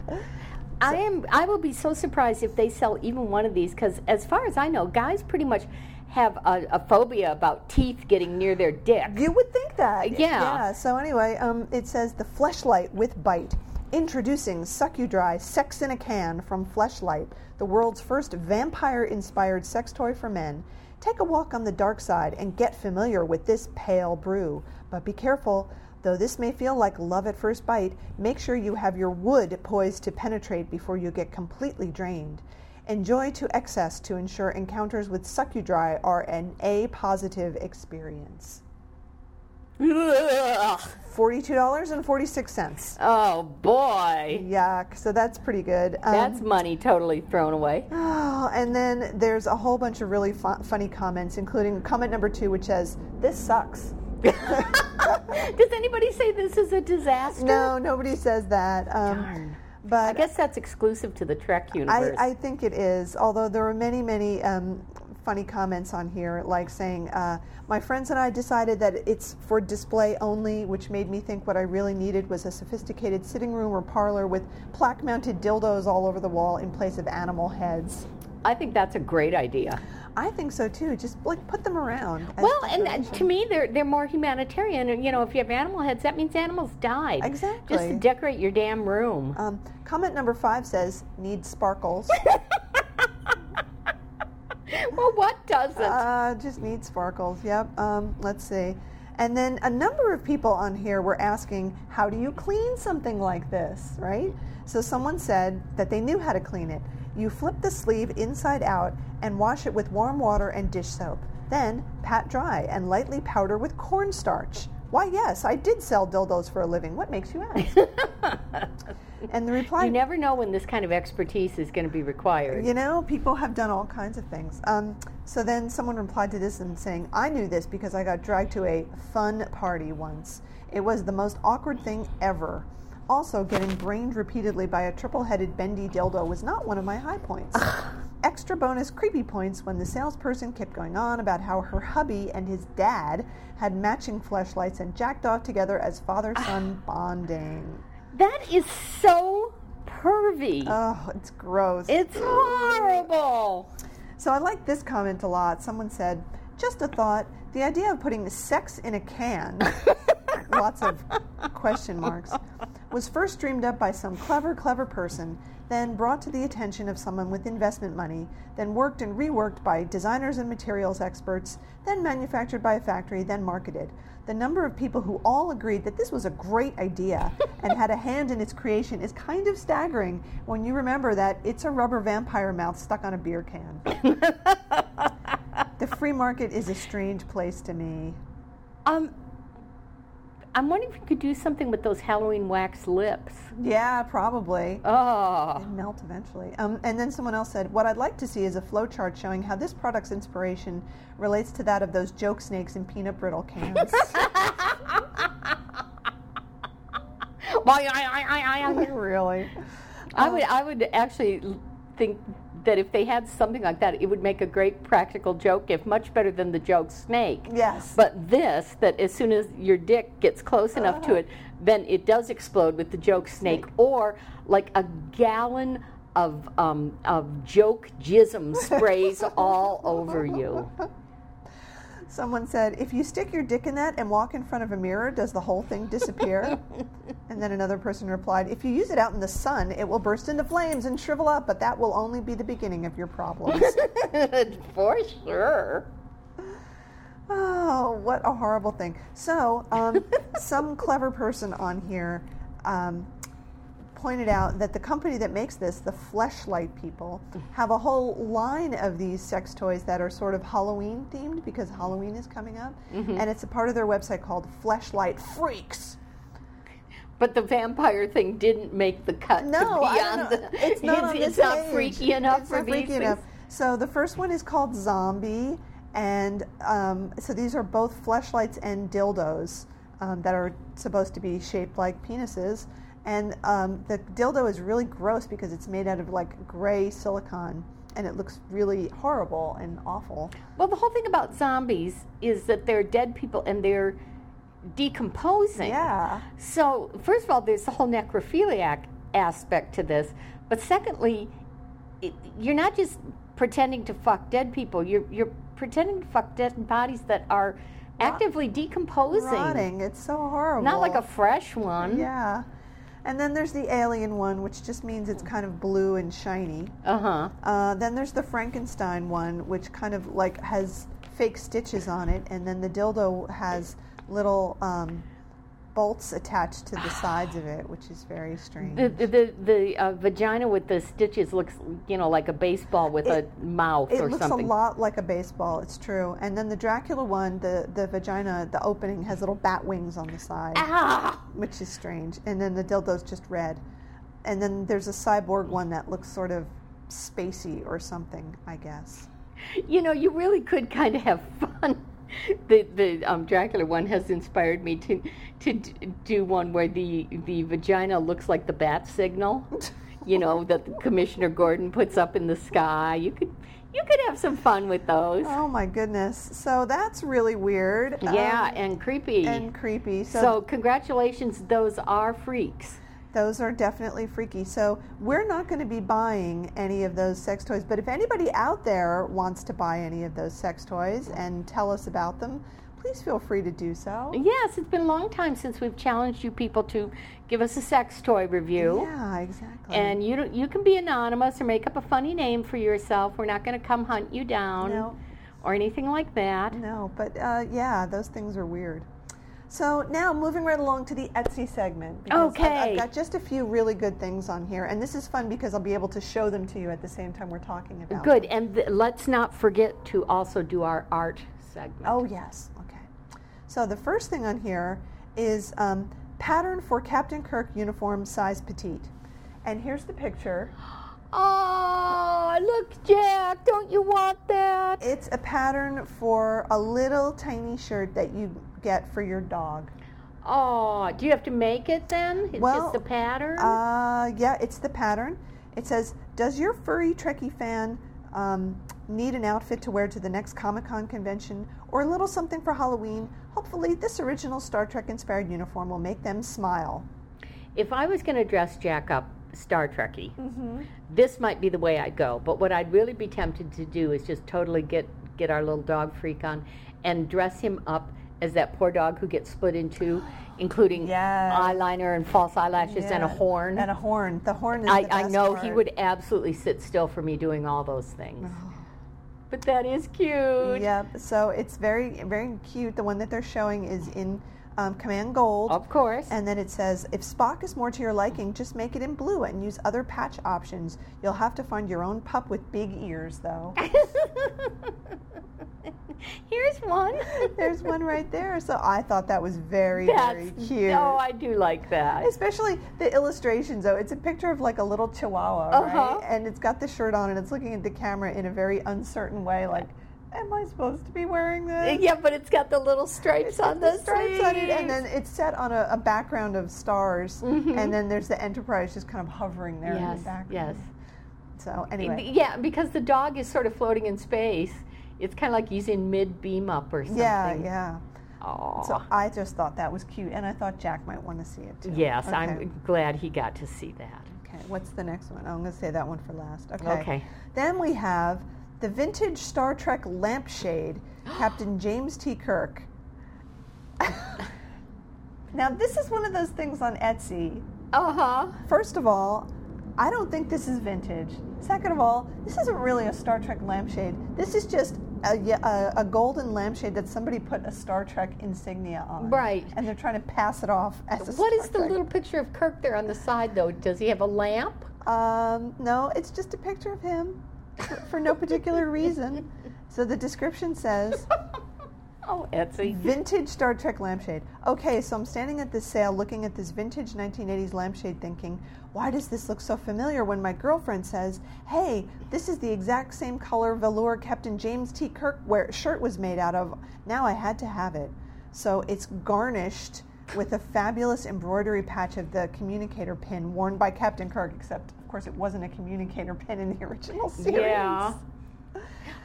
I am. I will be so surprised if they sell even one of these because, as far as I know, guys pretty much have a, a phobia about teeth getting near their dick. You would think that. Yeah. Yeah. So anyway, um, it says the Fleshlight with bite. Introducing Suck You Dry Sex in a Can from Fleshlight, the world's first vampire-inspired sex toy for men. Take a walk on the dark side and get familiar with this pale brew. But be careful. Though this may feel like love at first bite, make sure you have your wood poised to penetrate before you get completely drained. Enjoy to excess to ensure encounters with Suck You Dry are an A positive experience. Ugh. $42.46. Oh boy, Yuck. So that's pretty good. Um, that's money totally thrown away. oh, and then there's a whole bunch of really fu- funny comments, including comment number two, which says, This sucks. Does anybody say this is a disaster? No, nobody says that. Um, Darn. But I guess that's exclusive to the Trek I, universe. I think it is, although there are many, many um, funny comments on here, like saying, uh, My friends and I decided that it's for display only, which made me think what I really needed was a sophisticated sitting room or parlor with plaque mounted dildos all over the wall in place of animal heads. I think that's a great idea. I think so too. Just like put them around. Well, and decoration. to me, they're they're more humanitarian. And, You know, if you have animal heads, that means animals died. Exactly. Just to decorate your damn room. Um, comment number five says, Need sparkles. well, what doesn't? Uh, just need sparkles. Yep. Um, let's see. And then a number of people on here were asking, how do you clean something like this, right? So someone said that they knew how to clean it. You flip the sleeve inside out and wash it with warm water and dish soap. Then pat dry and lightly powder with cornstarch. Why, yes, I did sell dildos for a living. What makes you ask? and the reply you never know when this kind of expertise is going to be required. you know, people have done all kinds of things. Um, so then someone replied to this and saying, I knew this because I got dragged to a fun party once. It was the most awkward thing ever. Also, getting brained repeatedly by a triple headed bendy dildo was not one of my high points. Extra bonus creepy points when the salesperson kept going on about how her hubby and his dad had matching fleshlights and jacked off together as father son bonding. That is so pervy. Oh, it's gross. it's horrible. So I like this comment a lot. Someone said, just a thought, the idea of putting sex in a can, lots of question marks, was first dreamed up by some clever, clever person, then brought to the attention of someone with investment money, then worked and reworked by designers and materials experts, then manufactured by a factory, then marketed. The number of people who all agreed that this was a great idea and had a hand in its creation is kind of staggering when you remember that it's a rubber vampire mouth stuck on a beer can. the free market is a strange place to me. Um, I'm wondering if you could do something with those Halloween wax lips. Yeah, probably. Oh, They melt eventually. Um, and then someone else said, What I'd like to see is a flowchart showing how this product's inspiration relates to that of those joke snakes in peanut brittle cans. why? I, I, I, I, really? I would, I would actually think that if they had something like that, it would make a great practical joke, if much better than the joke snake. Yes. But this, that as soon as your dick gets close enough to it, then it does explode with the joke snake, or like a gallon of um, of joke jism sprays all over you. Someone said, If you stick your dick in that and walk in front of a mirror, does the whole thing disappear? and then another person replied, If you use it out in the sun, it will burst into flames and shrivel up, but that will only be the beginning of your problems. For sure. Oh, what a horrible thing. So, um, some clever person on here um, pointed out that the company that makes this, the Fleshlight people, have a whole line of these sex toys that are sort of Halloween themed because Halloween is coming up. And it's a part of their website called Fleshlight Freaks. But the vampire thing didn't make the cut. No, to be I don't the. It's not it's this not freaky enough It's for not these freaky things. enough. So the first one is called Zombie, and um, so these are both fleshlights and dildos um, that are supposed to be shaped like penises. And um, the dildo is really gross because it's made out of like gray silicone, and it looks really horrible and awful. Well, the whole thing about zombies is that they're dead people and they're decomposing. Yeah. So, first of all, there's the whole necrophiliac aspect to this. But secondly, it, you're not just pretending to fuck dead people, you're, you're pretending to fuck dead bodies that are actively decomposing. Rotting. It's so horrible. Not like a fresh one. Yeah. And then there's the alien one, which just means it's kind of blue and shiny. Uh huh. Uh, then there's the Frankenstein one, which kind of like has fake stitches on it, and then the dildo has little um, bolts attached to the sides of it, which is very strange. The the the, the uh, vagina with the stitches looks, you know, like a baseball with It- a mouth or something. it looks a lot like a baseball. It's true. And then the Dracula one, the the vagina, the opening has little bat wings on the side, Ah! which is strange. And then the dildo's just red. And then there's a cyborg one that looks sort of spacey or something, I guess. You know, you really could kind of have fun. The the um, Dracula one has inspired me to to do one where the the vagina looks like the bat signal. You know that Commissioner Gordon puts up in the sky. You could you could have some fun with those. Oh my goodness. So that's really weird. yeah, Um, and creepy. and creepy. So, so congratulations, those are freaks. Those are definitely freaky. So we're not going to be buying any of those sex toys. But if anybody out there wants to buy any of those sex toys and tell us about them, please feel free to do so. Yes, it's been a long time since we've challenged you people to give us a sex toy review. Yeah, exactly. And you don't, you can be anonymous or make up a funny name for yourself. We're not going to come hunt you down No. or anything like that. no, but uh, yeah, those things are weird. So now moving right along to the Etsy segment. because I've- Okay. I've got just a few really good things on here, and this is fun because I'll be able to show them to you at the same time we're talking about. Good. them. And th- let's not forget to also do our art segment. Oh, yes. Okay. So the first thing on here is um, pattern for Captain Kirk uniform size petite. And here's the picture. Oh, look, Jack, don't you want that? It's a pattern for a little tiny shirt that you get for your dog. Oh, do you have to make it then? It's Well, just a pattern? Uh, yeah, it's the pattern. It says, "Does your furry Trekkie fan um, need an outfit to wear to the next Comic Con convention, or a little something for Halloween? Hopefully, this original Star Trek-inspired uniform will make them smile." if I was going to dress Jack up Star Trekky, Mm-hmm. this might be the way I'd go. But what I'd really be tempted to do is just totally get get our little dog freak on and dress him up as that poor dog who gets split in two, including Yes. eyeliner and false eyelashes and a horn. And a horn. The horn is I, the I know he would absolutely sit still for me doing all those things. But that is cute. Yep. So it's very, very cute. The one that they're showing is in um, Command Gold. Of course. And then it says, if Spock is more to your liking, just make it in blue and use other patch options. You'll have to find your own pup with big ears, though. Here's one. There's one right there. So I thought that was very, That's, very cute. Oh, I do like that. Especially the illustrations, though. It's a picture of like a little chihuahua, Uh-huh. right? And it's got the shirt on and it's looking at the camera in a very uncertain way, like, am I supposed to be wearing this? Yeah, but it's got the little stripes on the, stripes on it, and then it's set on a, a background of stars, and then there's the Enterprise just kind of hovering there in Mm-hmm. The background. yes. So anyway, Yeah, because the dog is sort of floating in space. It's kind of like he's in mid beam up or something. yeah, yeah. Aw. So I just thought that was cute, and I thought Jack might want to see it too. yes, Okay. I'm glad he got to see that. Okay, what's the next one? I'm going to say that one for last. Okay. Okay. Then we have the vintage Star Trek lampshade, Captain James T. Kirk. now, this is one of those things on Etsy. Uh huh. First of all, I don't think this is vintage. Second of all, this isn't really a Star Trek lampshade. This is just a, a, a golden lampshade that somebody put a Star Trek insignia on. Right. And they're trying to pass it off as a What Star is the Trek. little picture of Kirk there on the side, though? Does he have a lamp? Um, no, it's just a picture of him for, for no particular reason. So the description says Oh, Etsy. vintage Star Trek lampshade. Okay, so I'm standing at this sale looking at this vintage 1980s lampshade thinking, why does this look so familiar when my girlfriend says, hey, this is the exact same color velour Captain James T. Kirk shirt was made out of. Now I had to have it. So it's garnished with a fabulous embroidery patch of the communicator pin worn by Captain Kirk, except, of course, it wasn't a communicator pin in the original series. Yeah.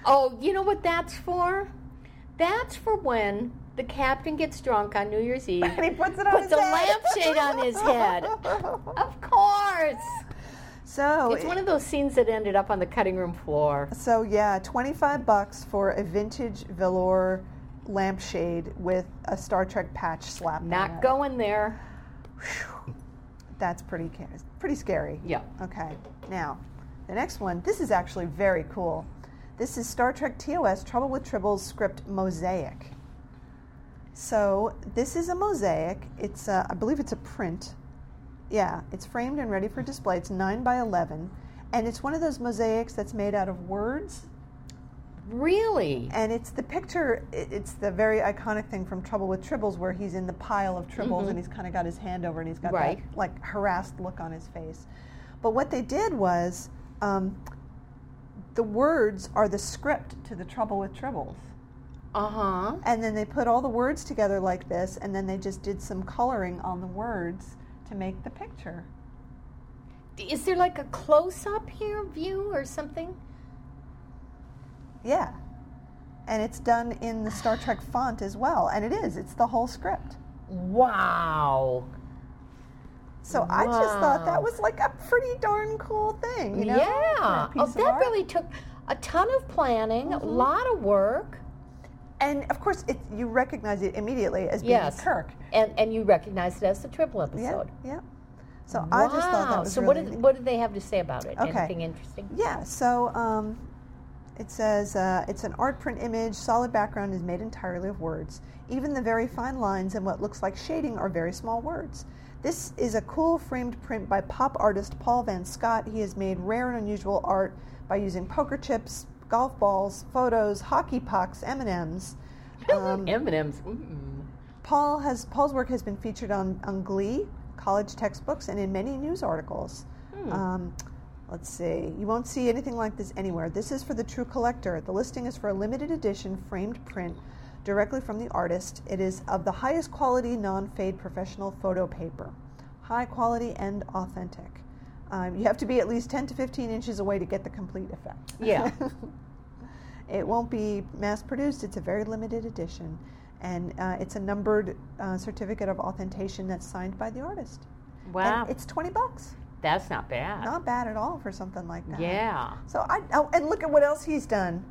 Oh, you know what that's for? That's for when the captain gets drunk on New Year's Eve. And he puts it on puts his a lampshade on his head. Of course. So It's one of those scenes that ended up on the cutting room floor. So yeah, twenty-five bucks for a vintage velour lampshade with a Star Trek patch slapped on Not it. going there. That's pretty pretty scary. Yeah. Okay. Now, the next one. This is actually very cool. This is Star Trek TOS Trouble with Tribbles script Mosaic. So this is a mosaic. It's a, I believe it's a print. Yeah, it's framed and ready for display. It's nine by eleven, and it's one of those mosaics that's made out of words Really? and it's the picture it's the very iconic thing from trouble with tribbles where he's in the pile of tribbles and he's kind of got his hand over and he's got Right. that like harassed look on his face but what they did was um, the words are the script to the trouble with tribbles Uh huh. and then they put all the words together like this and then they just did some coloring on the words to make the picture Is there like a close up here view or something? Yeah and it's done in the star trek font as well and it is it's the whole script Wow. So I just thought that was like a pretty darn cool thing, you know? yeah. a Oh, that. Mm-hmm. really took a ton of planning, a lot of work. And of course, it, you recognize it immediately as being Yes. Kirk. And and you recognize it as the tribble episode. yeah. yeah. So I just thought that was so really what neat. did what did they have to say about it? Okay. Anything interesting? Yeah, so um, it says uh, it's an art print image. Solid background is made entirely of words. Even the very fine lines and what looks like shading are very small words. This is a cool framed print by pop artist Paul Van Scott. He has made rare and unusual art by using poker chips, golf balls, photos, hockey pucks, M&Ms. Um, M&M's. Mm. Paul has Paul's work has been featured on, on Glee, college textbooks, and in many news articles. Um, let's see. You won't see anything like this anywhere. This is for the true collector. The listing is for a limited edition framed print directly from the artist. It is of the highest quality non-fade professional photo paper, high quality and authentic. Um, you have to be at least 10 to 15 inches away to get the complete effect. Yeah. It won't be mass produced, it's a very limited edition. And uh, it's a numbered uh, certificate of authentication that's signed by the artist. Wow. And it's 20 bucks. That's not bad. Not bad at all for something like that. yeah. So I, oh, and look at what else he's done.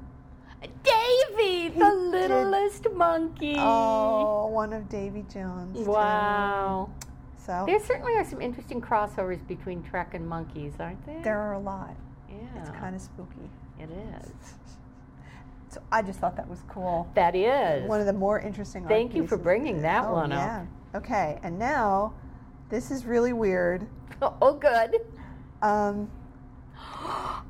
Davy, the littlest Monkee. Oh, one of Davy Jones. too. Wow. So There certainly are some interesting crossovers between Trek and Monkees, aren't there? there are a lot. yeah. It's kind of spooky. It is. So I just thought that was cool. That is. One of the more interesting. Thank you for bringing that oh, one yeah. up. Okay, and now this is really weird. Oh, good. Um,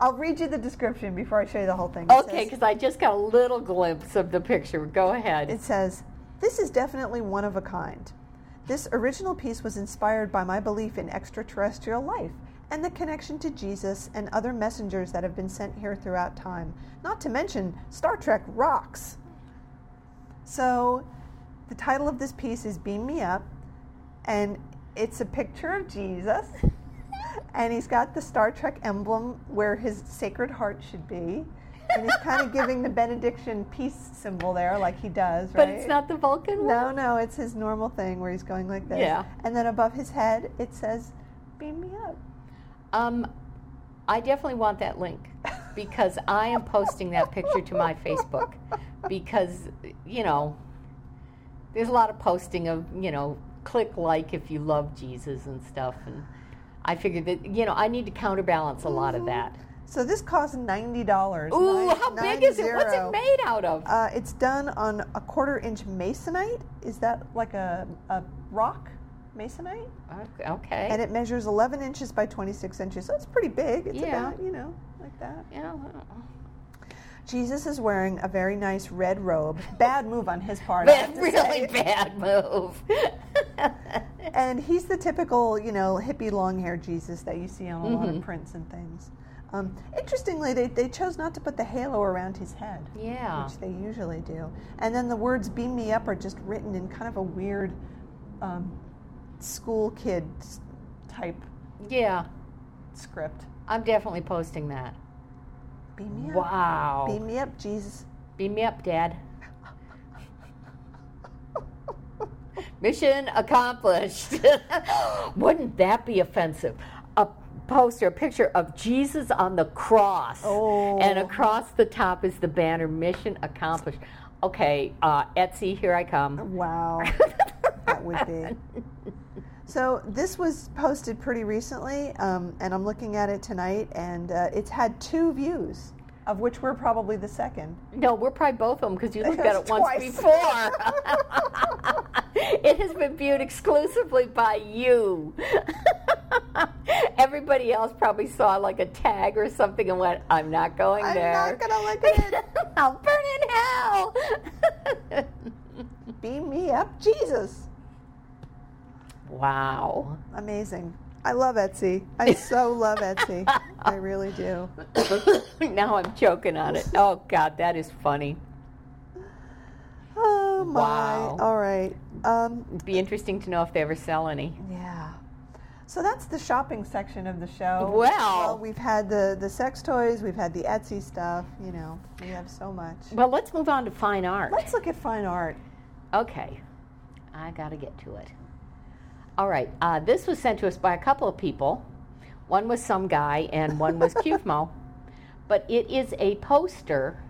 I'll read you the description before I show you the whole thing. It Okay, because I just got a little glimpse of the picture. Go ahead. It says, This is definitely one of a kind. This original piece was inspired by my belief in extraterrestrial life and the connection to Jesus and other messengers that have been sent here throughout time. Not to mention, Star Trek rocks. So, the title of this piece is Beam Me Up, and it's a picture of Jesus. And he's got the Star Trek emblem where his sacred heart should be. And he's kind of giving the benediction peace symbol there, like he does, but it's not the Vulcan one? No, no, it's his normal thing where he's going like this. Yeah. And then above his head, it says, "Beam me up." Um, I definitely want that link because I am posting that picture to my Facebook because, you know, there's a lot of posting of, you know, click like if you love Jesus and stuff. And I figured that, you know, I need to counterbalance a lot of that. So this costs ninety dollars. Ooh, how big is it? What's it made out of? Uh, it's done on a quarter inch masonite. Is that like a, a rock masonite? okay. And it measures 11 inches by 26 inches. So it's pretty big. It's Yeah. about, you know, like that. yeah, Jesus is wearing a very nice red robe. Bad move on his part. Bad, really say. bad move. And he's the typical, you know, hippie long haired Jesus that you see on a lot Mm-hmm. of prints and things. Um, interestingly, they, they chose not to put the halo around his head, yeah. which they usually do. And then the words beam me up are just written in kind of a weird um, school kid type Yeah. script. I'm definitely posting that. Beam me up. Wow. Beam me up, Jesus. Beam me up, Dad. Mission accomplished. Wouldn't that be offensive? A poster, a picture of Jesus on the cross, Oh. and across the top is the banner "Mission accomplished." Okay, uh, Etsy, here I come. Wow. that would be. So this was posted pretty recently, um, and I'm looking at it tonight, and uh, it's had two views, of which we're probably the second. No, we're probably both of them because you looked at it once Twice. before. it has been viewed exclusively by you. Everybody else probably saw like a tag or something and went, "I'm not going there. I'm there. not gonna look at it. I'll burn in hell." Beam me up, Jesus. Wow. Amazing. I love Etsy. I so love Etsy. I really do. now I'm choking on it. Oh God, that is funny. Oh my. Wow. All right. Um, It'd be interesting to know if they ever sell any. Yeah. So that's the shopping section of the show. Well. we've had the, the sex toys, we've had the Etsy stuff, you know, we have so much. Well, let's move on to fine art. Let's look at fine art. Okay, I got to get to it. All right, uh, this was sent to us by a couple of people. One was some guy, and one was QFMO. But it is a poster,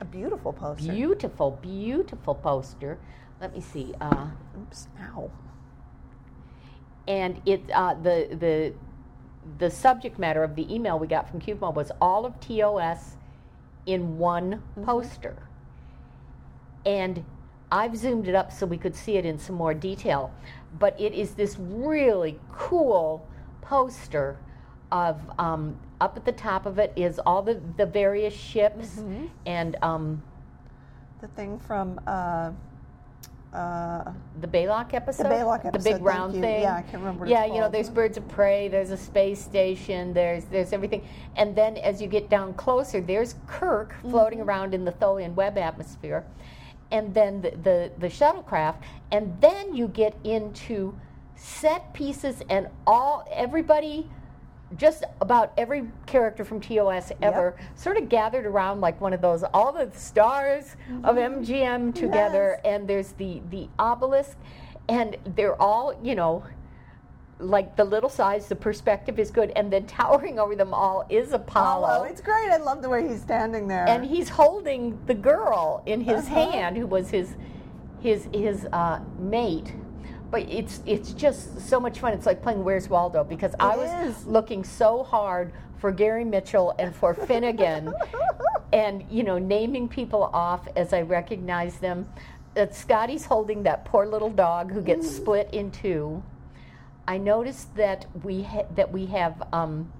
A beautiful poster. beautiful, beautiful poster. Let me see. Uh, Oops, ow. and it uh, the the the subject matter of the email we got from QFMO was all of TOS in one poster. And I've zoomed it up so we could see it in some more detail. But it is this really cool poster of um, up at the top of it is all the, the various ships and um, The thing from uh, uh, the Balok episode. Balok The big round you. thing. Yeah, I can't remember Yeah, you know, there's birds of prey. There's a space station. There's there's everything. And then as you get down closer, there's Kirk floating Mm-hmm. around in the Tholian web atmosphere, and then the, the the shuttlecraft. And then you get into set pieces and all everybody. Just about every character from TOS ever sort of gathered around like one of those, all the stars of MGM together, Mm-hmm. Yes. and there's the the obelisk, and they're all you know like the little size, the perspective is good, and then towering over them all is Apollo. Oh, it's great. I love the way he's standing there. and he's holding the girl in his Uh-huh. hand, who was his his his uh, mate. But it's it's just so much fun. It's like playing Where's Waldo because I It was is. looking so hard for Gary Mitchell and for Finnegan, and you know naming people off as I recognize them. That Scotty's holding that poor little dog who gets split in two. I noticed that we ha- that we have um,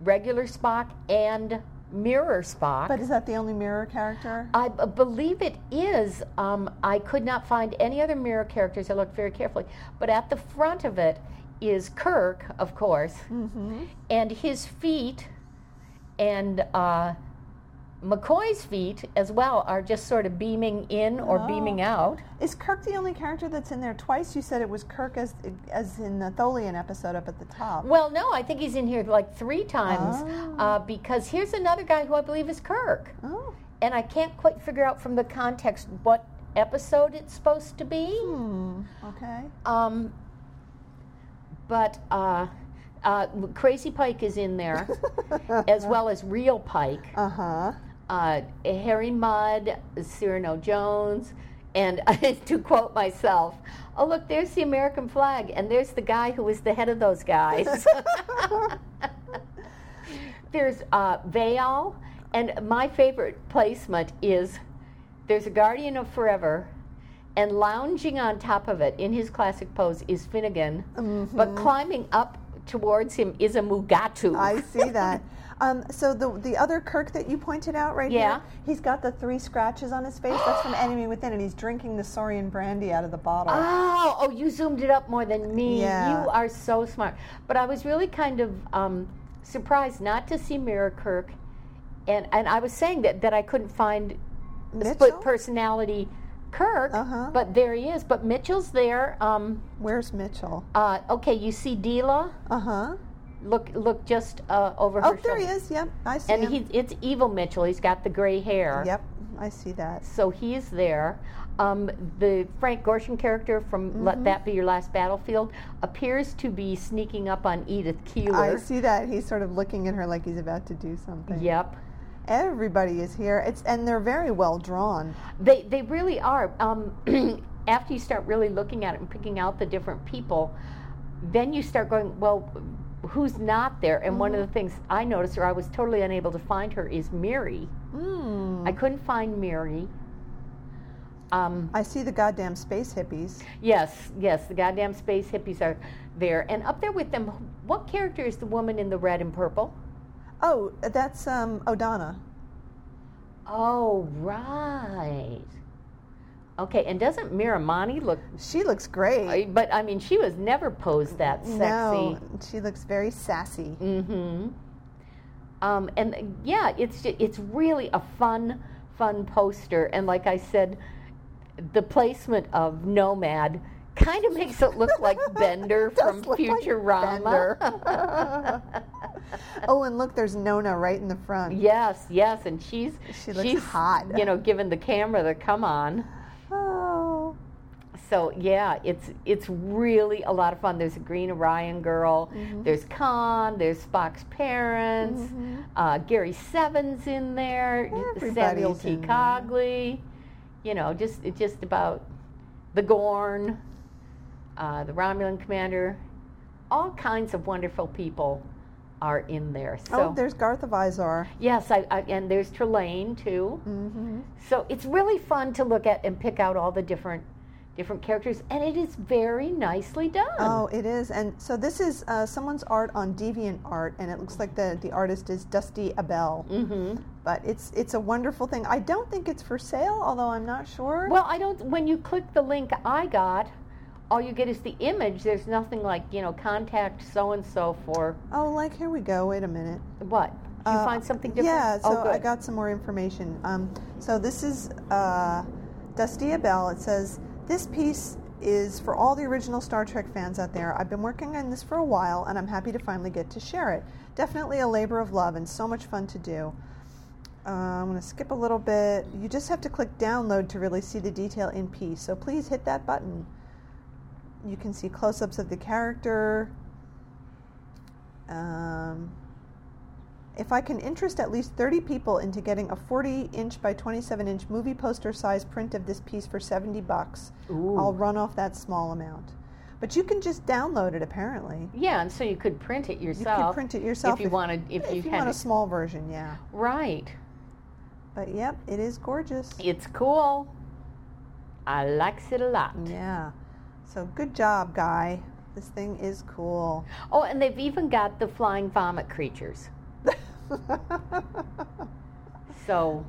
regular Spock and mirror Spock. but is that the only mirror character? I b- believe it is. Um, I could not find any other mirror characters. I looked very carefully, but at the front of it is Kirk, of course, Mm-hmm. and his feet and uh, McCoy's feet as well are just sort of beaming in or beaming Oh. out. Is Kirk the only character that's in there twice? You said it was Kirk as as in the Tholian episode up at the top. Well, no, I think he's in here like three times Oh. uh, because here's another guy who I believe is Kirk. Oh, and I can't quite figure out from the context what episode it's supposed to be. hmm. Okay. Um, but uh, uh, Crazy Pike is in there, as well as Real Pike, Uh huh. Uh, Harry Mudd, Cyrano Jones, and to quote myself, "Oh look, there's the American flag, and there's the guy who was the head of those guys." there's uh, Vaal, and my favorite placement is there's a Guardian of Forever, and lounging on top of it in his classic pose is Finnegan, but climbing up towards him is a Mugato. I see that. Um, so the the other Kirk that you pointed out right Yeah. here, he's got the three scratches on his face. That's from Enemy Within, and he's drinking the Saurian brandy out of the bottle. Oh, oh, you zoomed it up more than me. Yeah. You are so smart. But I was really kind of um, surprised not to see Mirror Kirk, and and I was saying that that I couldn't find Mitchell? split personality Kirk, Uh-huh. but there he is. But Mitchell's there. Um, Where's Mitchell? uh, okay, you see Dila. Uh huh. Look, look just uh, over Oh, her there he is. Yep, I see And him. he's it's evil Mitchell. He's got the gray hair. Yep, I see that. So he's there. Um, the Frank Gorshin character from Mm-hmm. Let That Be Your Last Battlefield appears to be sneaking up on Edith Keeler. I see that. He's sort of looking at her like he's about to do something. Yep. Everybody is here. It's and they're very well drawn. They, they really are. Um, after you start really looking at it and picking out the different people, then you start going, well, who's not there? And one of Mm-hmm. the things I noticed, or I was totally unable to find her, is Mary. Mm. I couldn't find Mary. Um, I see the goddamn space hippies. Yes, yes, the goddamn space hippies are there. And up there with them, what character is the woman in the red and purple? Oh, that's um, Odona. Oh, right. Okay, and doesn't Miramanee look. She looks great. But I mean, she was never posed that sexy. No, she looks very sassy. Mm-hmm. Um, and yeah, it's it's really a fun, fun poster. And like I said, the placement of Nomad kind of makes it look like Bender from look like Futurama. Oh, and look, there's Nona right in the front. Yes, yes, and she's She looks she's hot. You know, giving the camera the come on. So yeah, it's it's really a lot of fun. There's a Green Orion girl. Mm-hmm. There's Khan. There's Spock's parents. Uh, Gary Seven's in there. Samuel T. Cogley. You know, just just about the Gorn, uh, the Romulan commander. All kinds of wonderful people are in there. So oh, there's Garth of Izar. Yes, I, I, and there's Trelane too. Mm-hmm. So it's really fun to look at and pick out all the different different characters, and it is very nicely done. Oh, it is. And so this is uh, someone's art on Deviant Art, and it looks like the, the artist is Dusty Abel. hmm But it's it's a wonderful thing. I don't think it's for sale, although I'm not sure. Well, I don't. When you click the link I got, all you get is the image. There's nothing like you know contact so and so for oh, like here we go. Wait a minute. what? Did you Uh, find something different? Yeah, so oh. I got some more information. Um, so this is uh, Dusty Abel. It says this piece is for all the original Star Trek fans out there. I've been working on this for a while, and I'm happy to finally get to share it. Definitely a labor of love and so much fun to do. Uh, I'm going to skip a little bit. You just have to click download to really see the detail in peace. So please hit that button. you can see close-ups of the character. Um, if I can interest at least 30 people into getting a 40 inch by 27 inch movie poster size print of this piece for 70 bucks, Ooh. I'll run off that small amount. But you can just download it apparently. Yeah, and so you could print it yourself. You yourself. can print it yourself if you wanted. If, you if you had want a small version, yeah. right. But yep, it is gorgeous. It's cool. I likes it a lot. Yeah. So good job, guy. This thing is cool. Oh, and they've even got the flying vomit creatures. So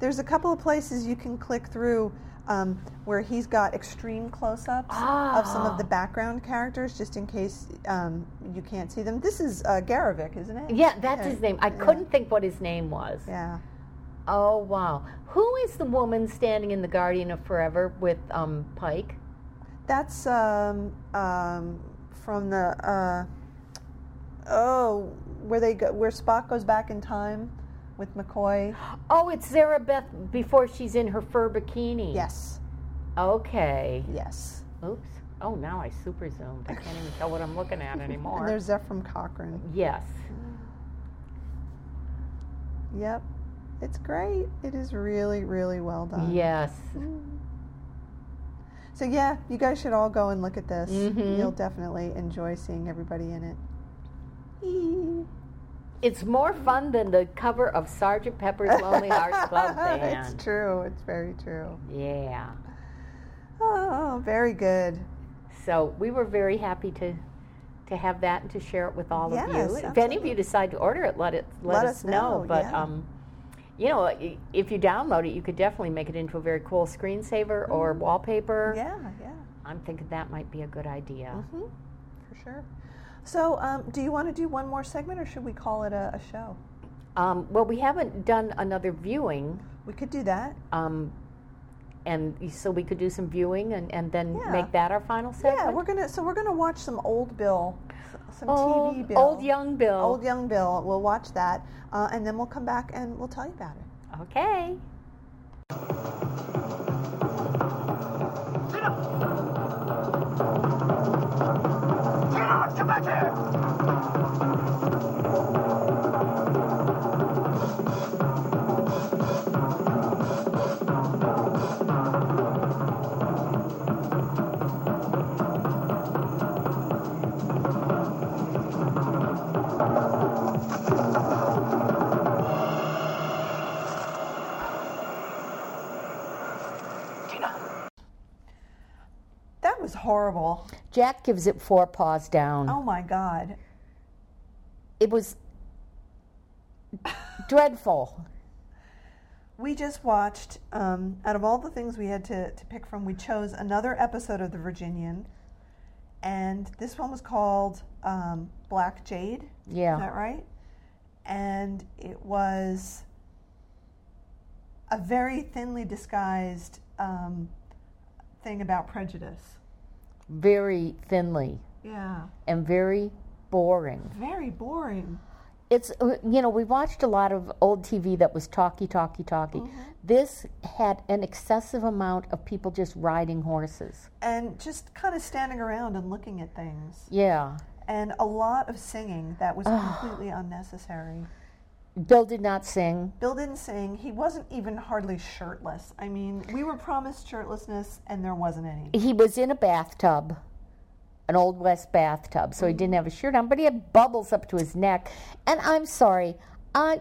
There's a couple of places you can click through um, where he's got extreme close-ups of some of the Ah. background characters, just in case um, you can't see them. This is uh, Garrovick, isn't it? yeah, that's Yeah. his name. I Yeah. couldn't think what his name was. Yeah. Oh wow. Who is the woman standing in the Guardian of Forever with um, Pike? That's um, um, from the uh, oh, where they go, where Spock goes back in time with McCoy. Oh, it's Zarabeth before she's in her fur bikini. Yes. Okay. Yes. Oops. Oh, now I super zoomed. I can't even tell what I'm looking at anymore. And there's Zefram Cochrane. yes. Yep. It's great. It is really, really well done. Yes. So yeah, you guys should all go and look at this. Mhm. You'll definitely enjoy seeing everybody in it. Eee. It's more fun than the cover of Sergeant Pepper's Lonely Hearts Club Band. it's true. It's very true. Yeah. Oh, very good. So we were very happy to to have that and to share it with all Yes, of you. If any of you decide to order it, let it let, Let us, us know. know, But yeah. um, you know, if you download it, you could definitely make it into a very cool screensaver or wallpaper. Mm. Yeah, yeah. I'm thinking that might be a good idea. hmm For sure. So, um, do you want to do one more segment, or should we call it a, a show? Um, well, we haven't done another viewing, We could do that. um, and so we could do some viewing and, and then Yeah. make that our final segment. Yeah, we're gonna. So we're gonna watch some old Bill, some old, TV Bill, old young Bill. old young Bill. We'll watch that, uh, and then we'll come back and we'll tell you about it. Okay. Tina! That was horrible. Jack gives it four paws down. Oh my God. It was dreadful. We just watched, um, out of all the things we had to, to pick from, we chose another episode of The Virginian. And this one was called um, Black Jade. Yeah. Is that right? And it was a very thinly disguised um, thing about prejudice. Very thinly Yeah. and very boring. Very boring. It's, uh, you know, we watched a lot of old TV that was talky, talky, talky. This had an excessive amount of people just riding horses. And just kind of standing around and looking at things. Yeah. And a lot of singing that was completely unnecessary. Bill did not sing. Bill didn't sing. He wasn't even hardly shirtless. I mean, we were promised shirtlessness, and there wasn't any. He was in a bathtub, an Old West bathtub, so he didn't have a shirt on, but he had bubbles up to his neck. And I'm sorry, I,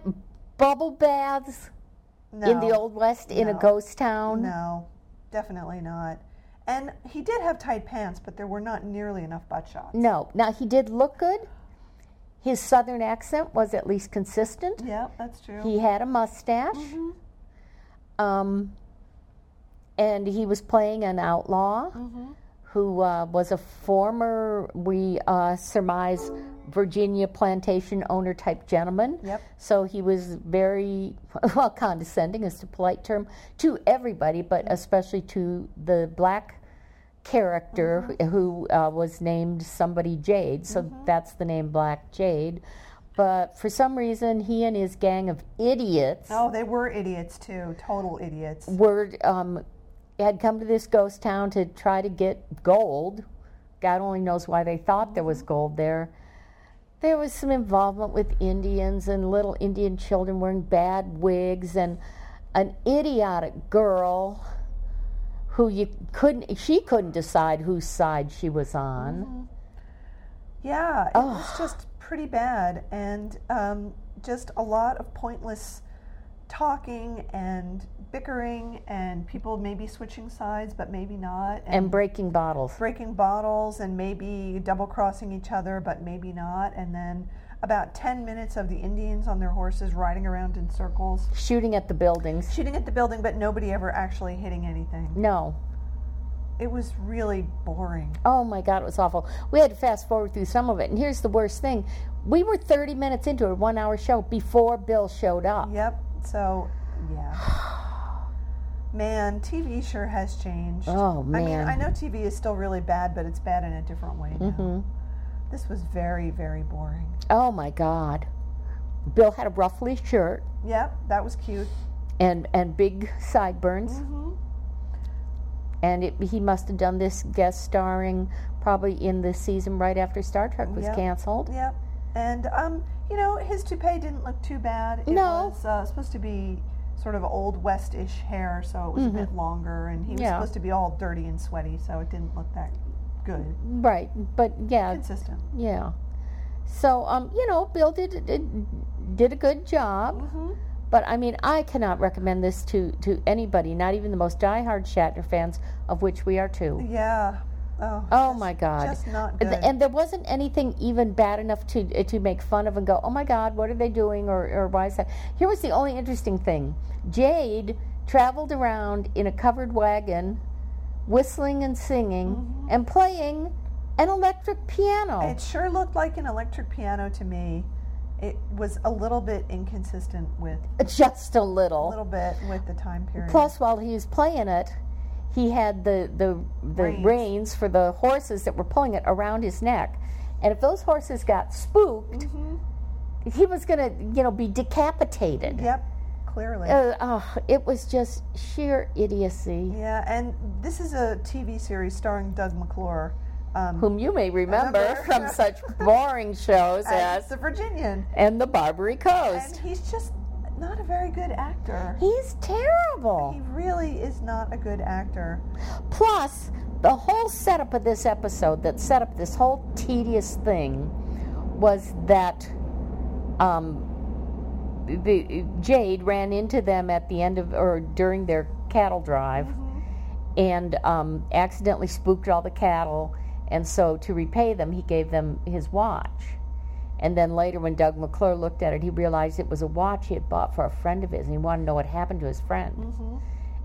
bubble baths No, in the Old West in a ghost town? No, definitely not. And he did have tight pants, but there were not nearly enough butt shots. No. Now, he did look good. His southern accent was at least consistent. Yeah, that's true. He had a mustache. Um, and he was playing an outlaw who uh, was a former, we uh, surmise, Virginia plantation owner type gentleman. Yep. So he was very, well, condescending is the polite term, to everybody, but especially to the black character who uh, was named somebody Jade. So that's the name Black Jade. But for some reason, he and his gang of idiots oh, they were idiots too. Total idiots. were um, had come to this ghost town to try to get gold God only knows why they thought there was gold there. There was some involvement with Indians and little Indian children wearing bad wigs and an idiotic girl who you couldn't she couldn't decide whose side she was on. Yeah, it was just pretty bad, and um, just a lot of pointless talking and bickering, and people maybe switching sides, but maybe not, And breaking bottles. breaking bottles, and maybe double crossing each other, but maybe not, and then about 10 minutes of the Indians on their horses riding around in circles, Shooting at the buildings. shooting at the building, but nobody ever actually hitting anything. No. It was really boring. Oh my God, it was awful. We had to fast forward through some of it. And here's the worst thing we were 30 minutes into a one hour show before Bill showed up. Yep. So, yeah. Man, TV sure has changed. Oh, I mean, man. I know TV is still really bad, but it's bad in a different way now. Mm-hmm. This was very, very boring. Oh my God. Bill had a ruffly shirt Yep, that was cute. and, and big sideburns. Mm-hmm. And it, he must have done this guest starring probably in the season right after Star Trek was Yep. canceled. Yep. And, um, you know, his toupee didn't look too bad. It No. was uh, supposed to be sort of old West-ish hair, so it was a bit longer, and he was Mm-hmm. Yeah. supposed to be all dirty and sweaty, so it didn't look that good. Right. But yeah, Consistent. yeah. So, um, you know, Bill did, did, did a good job. Mm-hmm. But I mean, I cannot recommend this to, to anybody, not even the most diehard Shatner fans, of which we are two. Yeah. Oh, Oh just- my God! Just not good. And there wasn't anything even bad enough to to make fun of and go, "Oh my God, what are they doing?" or or why is that? Here was the only interesting thing: Jade traveled around in a covered wagon, whistling and singing and playing an electric piano. It sure looked like an electric piano to me. It was a little bit inconsistent with Just a little, a little. little bit with the time period. Plus, while he was playing it, he had the the, the Reins. reins. for the horses that were pulling it around his neck, and if those horses got spooked, Mm-hmm. he was going to, you know, be decapitated. yep, clearly. Uh, oh, it was just sheer idiocy. yeah, and this is a TV series starring Doug McClure. Um, Whom you may remember Remember? from such boring shows as as the Virginian, and the Barbary Coast. and he's just not a very good actor. He's terrible. He really is not a good actor. Plus, the whole setup of this episode that set up this whole tedious thing was that um, the Jade ran into them at the end of or during their cattle drive and um, accidentally spooked all the cattle. And so, to repay them, he gave them his watch. And then later, when Doug McClure looked at it, he realized it was a watch he had bought for a friend of his, and he wanted to know what happened to his friend.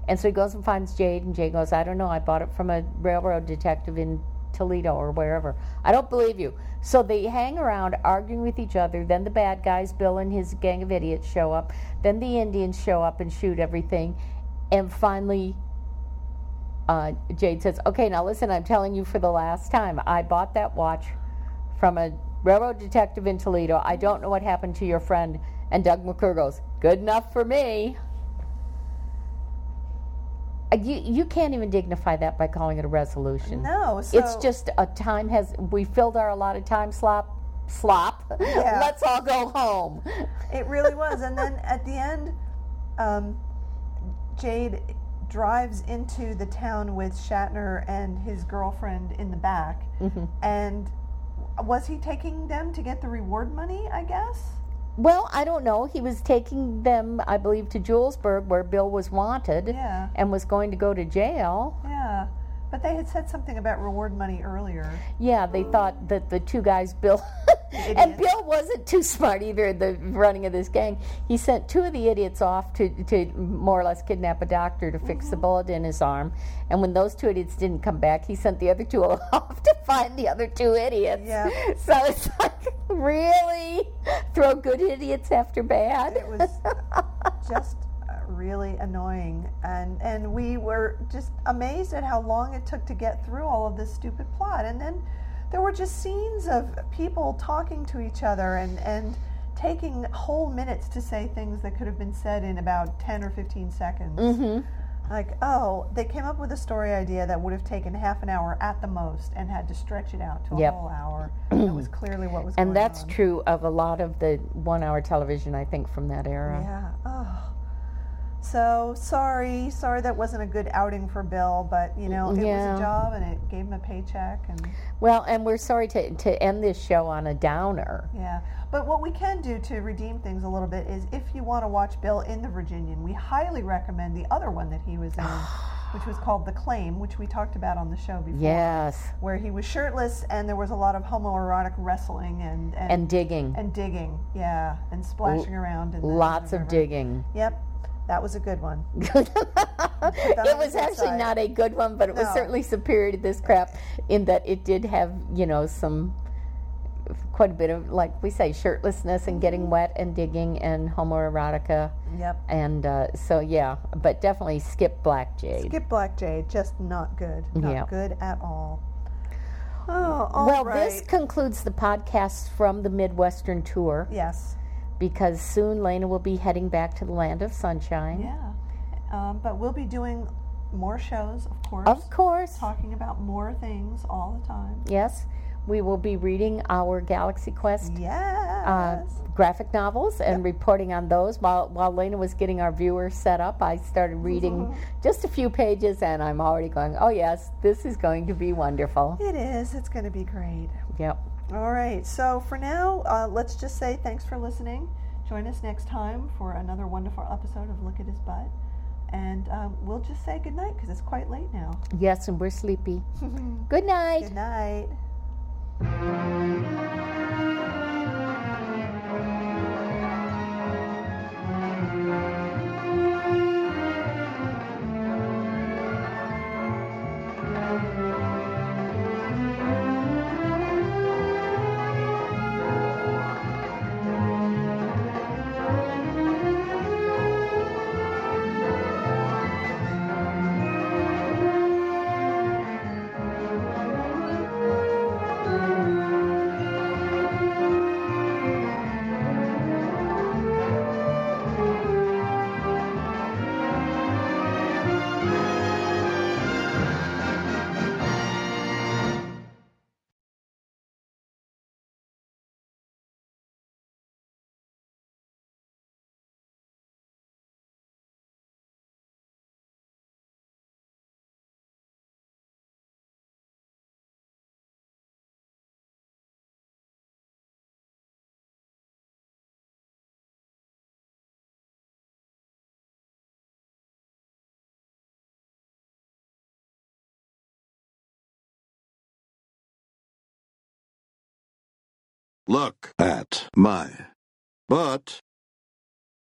And so he goes and finds Jade, and Jade goes, I don't know, I bought it from a railroad detective in Toledo or wherever. I don't believe you. So they hang around arguing with each other. Then the bad guys, Bill and his gang of idiots, show up. Then the Indians show up and shoot everything. And finally, uh, Jade says, Okay, now listen, I'm telling you for the last time. I bought that watch from a railroad detective in Toledo. I don't know what happened to your friend. And Doug McClure goes, Good enough for me. You, you can't even dignify that by calling it a resolution. No, so It's just a time has, we filled our allotted time slop. Slop. Yeah. Let's all go home. It really was. And then at the end, um, Jade drives into the town with Shatner and his girlfriend in the back. Mm-hmm. And was he taking them to get the reward money, I guess? Well, I don't know. He was taking them, I believe, to Julesburg, where Bill was wanted Yeah. and was going to go to jail. Yeah. But they had said something about reward money earlier. Yeah, they thought that the two guys, Bill, and. Bill wasn't too smart either in the running of this gang. He sent two of the idiots off to, to more or less kidnap a doctor to fix the mm-hmm. bullet in his arm. And when those two idiots didn't come back, he sent the other two off to find the other two idiots. Yeah. So it's like, really? Throw good idiots after bad? It was just really annoying. And, and we were just amazed at how long it took to get through all of this stupid plot. And then there were just scenes of people talking to each other and, and taking whole minutes to say things that could have been said in about 10 or 15 seconds. hmm Like, oh, they came up with a story idea that would have taken half an hour at the most and had to stretch it out to a Yep. whole hour. that was clearly what was going And that's on. true of a lot of the one hour television, I think, from that era. Yeah. Oh. So sorry, sorry that wasn't a good outing for Bill, but you know, it Yeah. was a job and it gave him a paycheck and Well, and we're sorry to, to end this show on a downer. yeah. But what we can do to redeem things a little bit is if you want to watch Bill in the Virginian, we highly recommend the other one that he was in, which was called The Claim, which we talked about on the show before. Yes. Where he was shirtless and there was a lot of homoerotic wrestling and and, And digging. and digging, yeah, and splashing around in Lots of digging. Yep, that was a good one. it was actually side. not a good one, but it was certainly superior to this crap in that it did have, you know, some quite a bit of, like we say, shirtlessness and getting Mm-hmm. wet and digging and homoerotica. Yep. And uh, so, yeah, but definitely skip Black Jade. Skip Black Jade, just not good. Not Yeah. good at all. Oh, all well, right. this concludes the podcast from the Midwestern tour yes. Because soon Lena will be heading back to the land of sunshine. Yeah. Um, but we'll be doing more shows, of course. Of course. Talking about more things all the time. Yes. We will be reading our Galaxy Quest Yes. uh, graphic novels and reporting on those. While while Lena was getting our viewers set up, I started reading just a few pages, and I'm already going, "Oh yes, this is going to be wonderful." it is. It's going to be great. Yep. All right. So for now, uh, let's just say thanks for listening. Join us next time for another wonderful episode of Look at His Butt. And um, we'll just say goodnight because it's quite late now. Yes, and we're sleepy. Good night. Good night. Look at my. But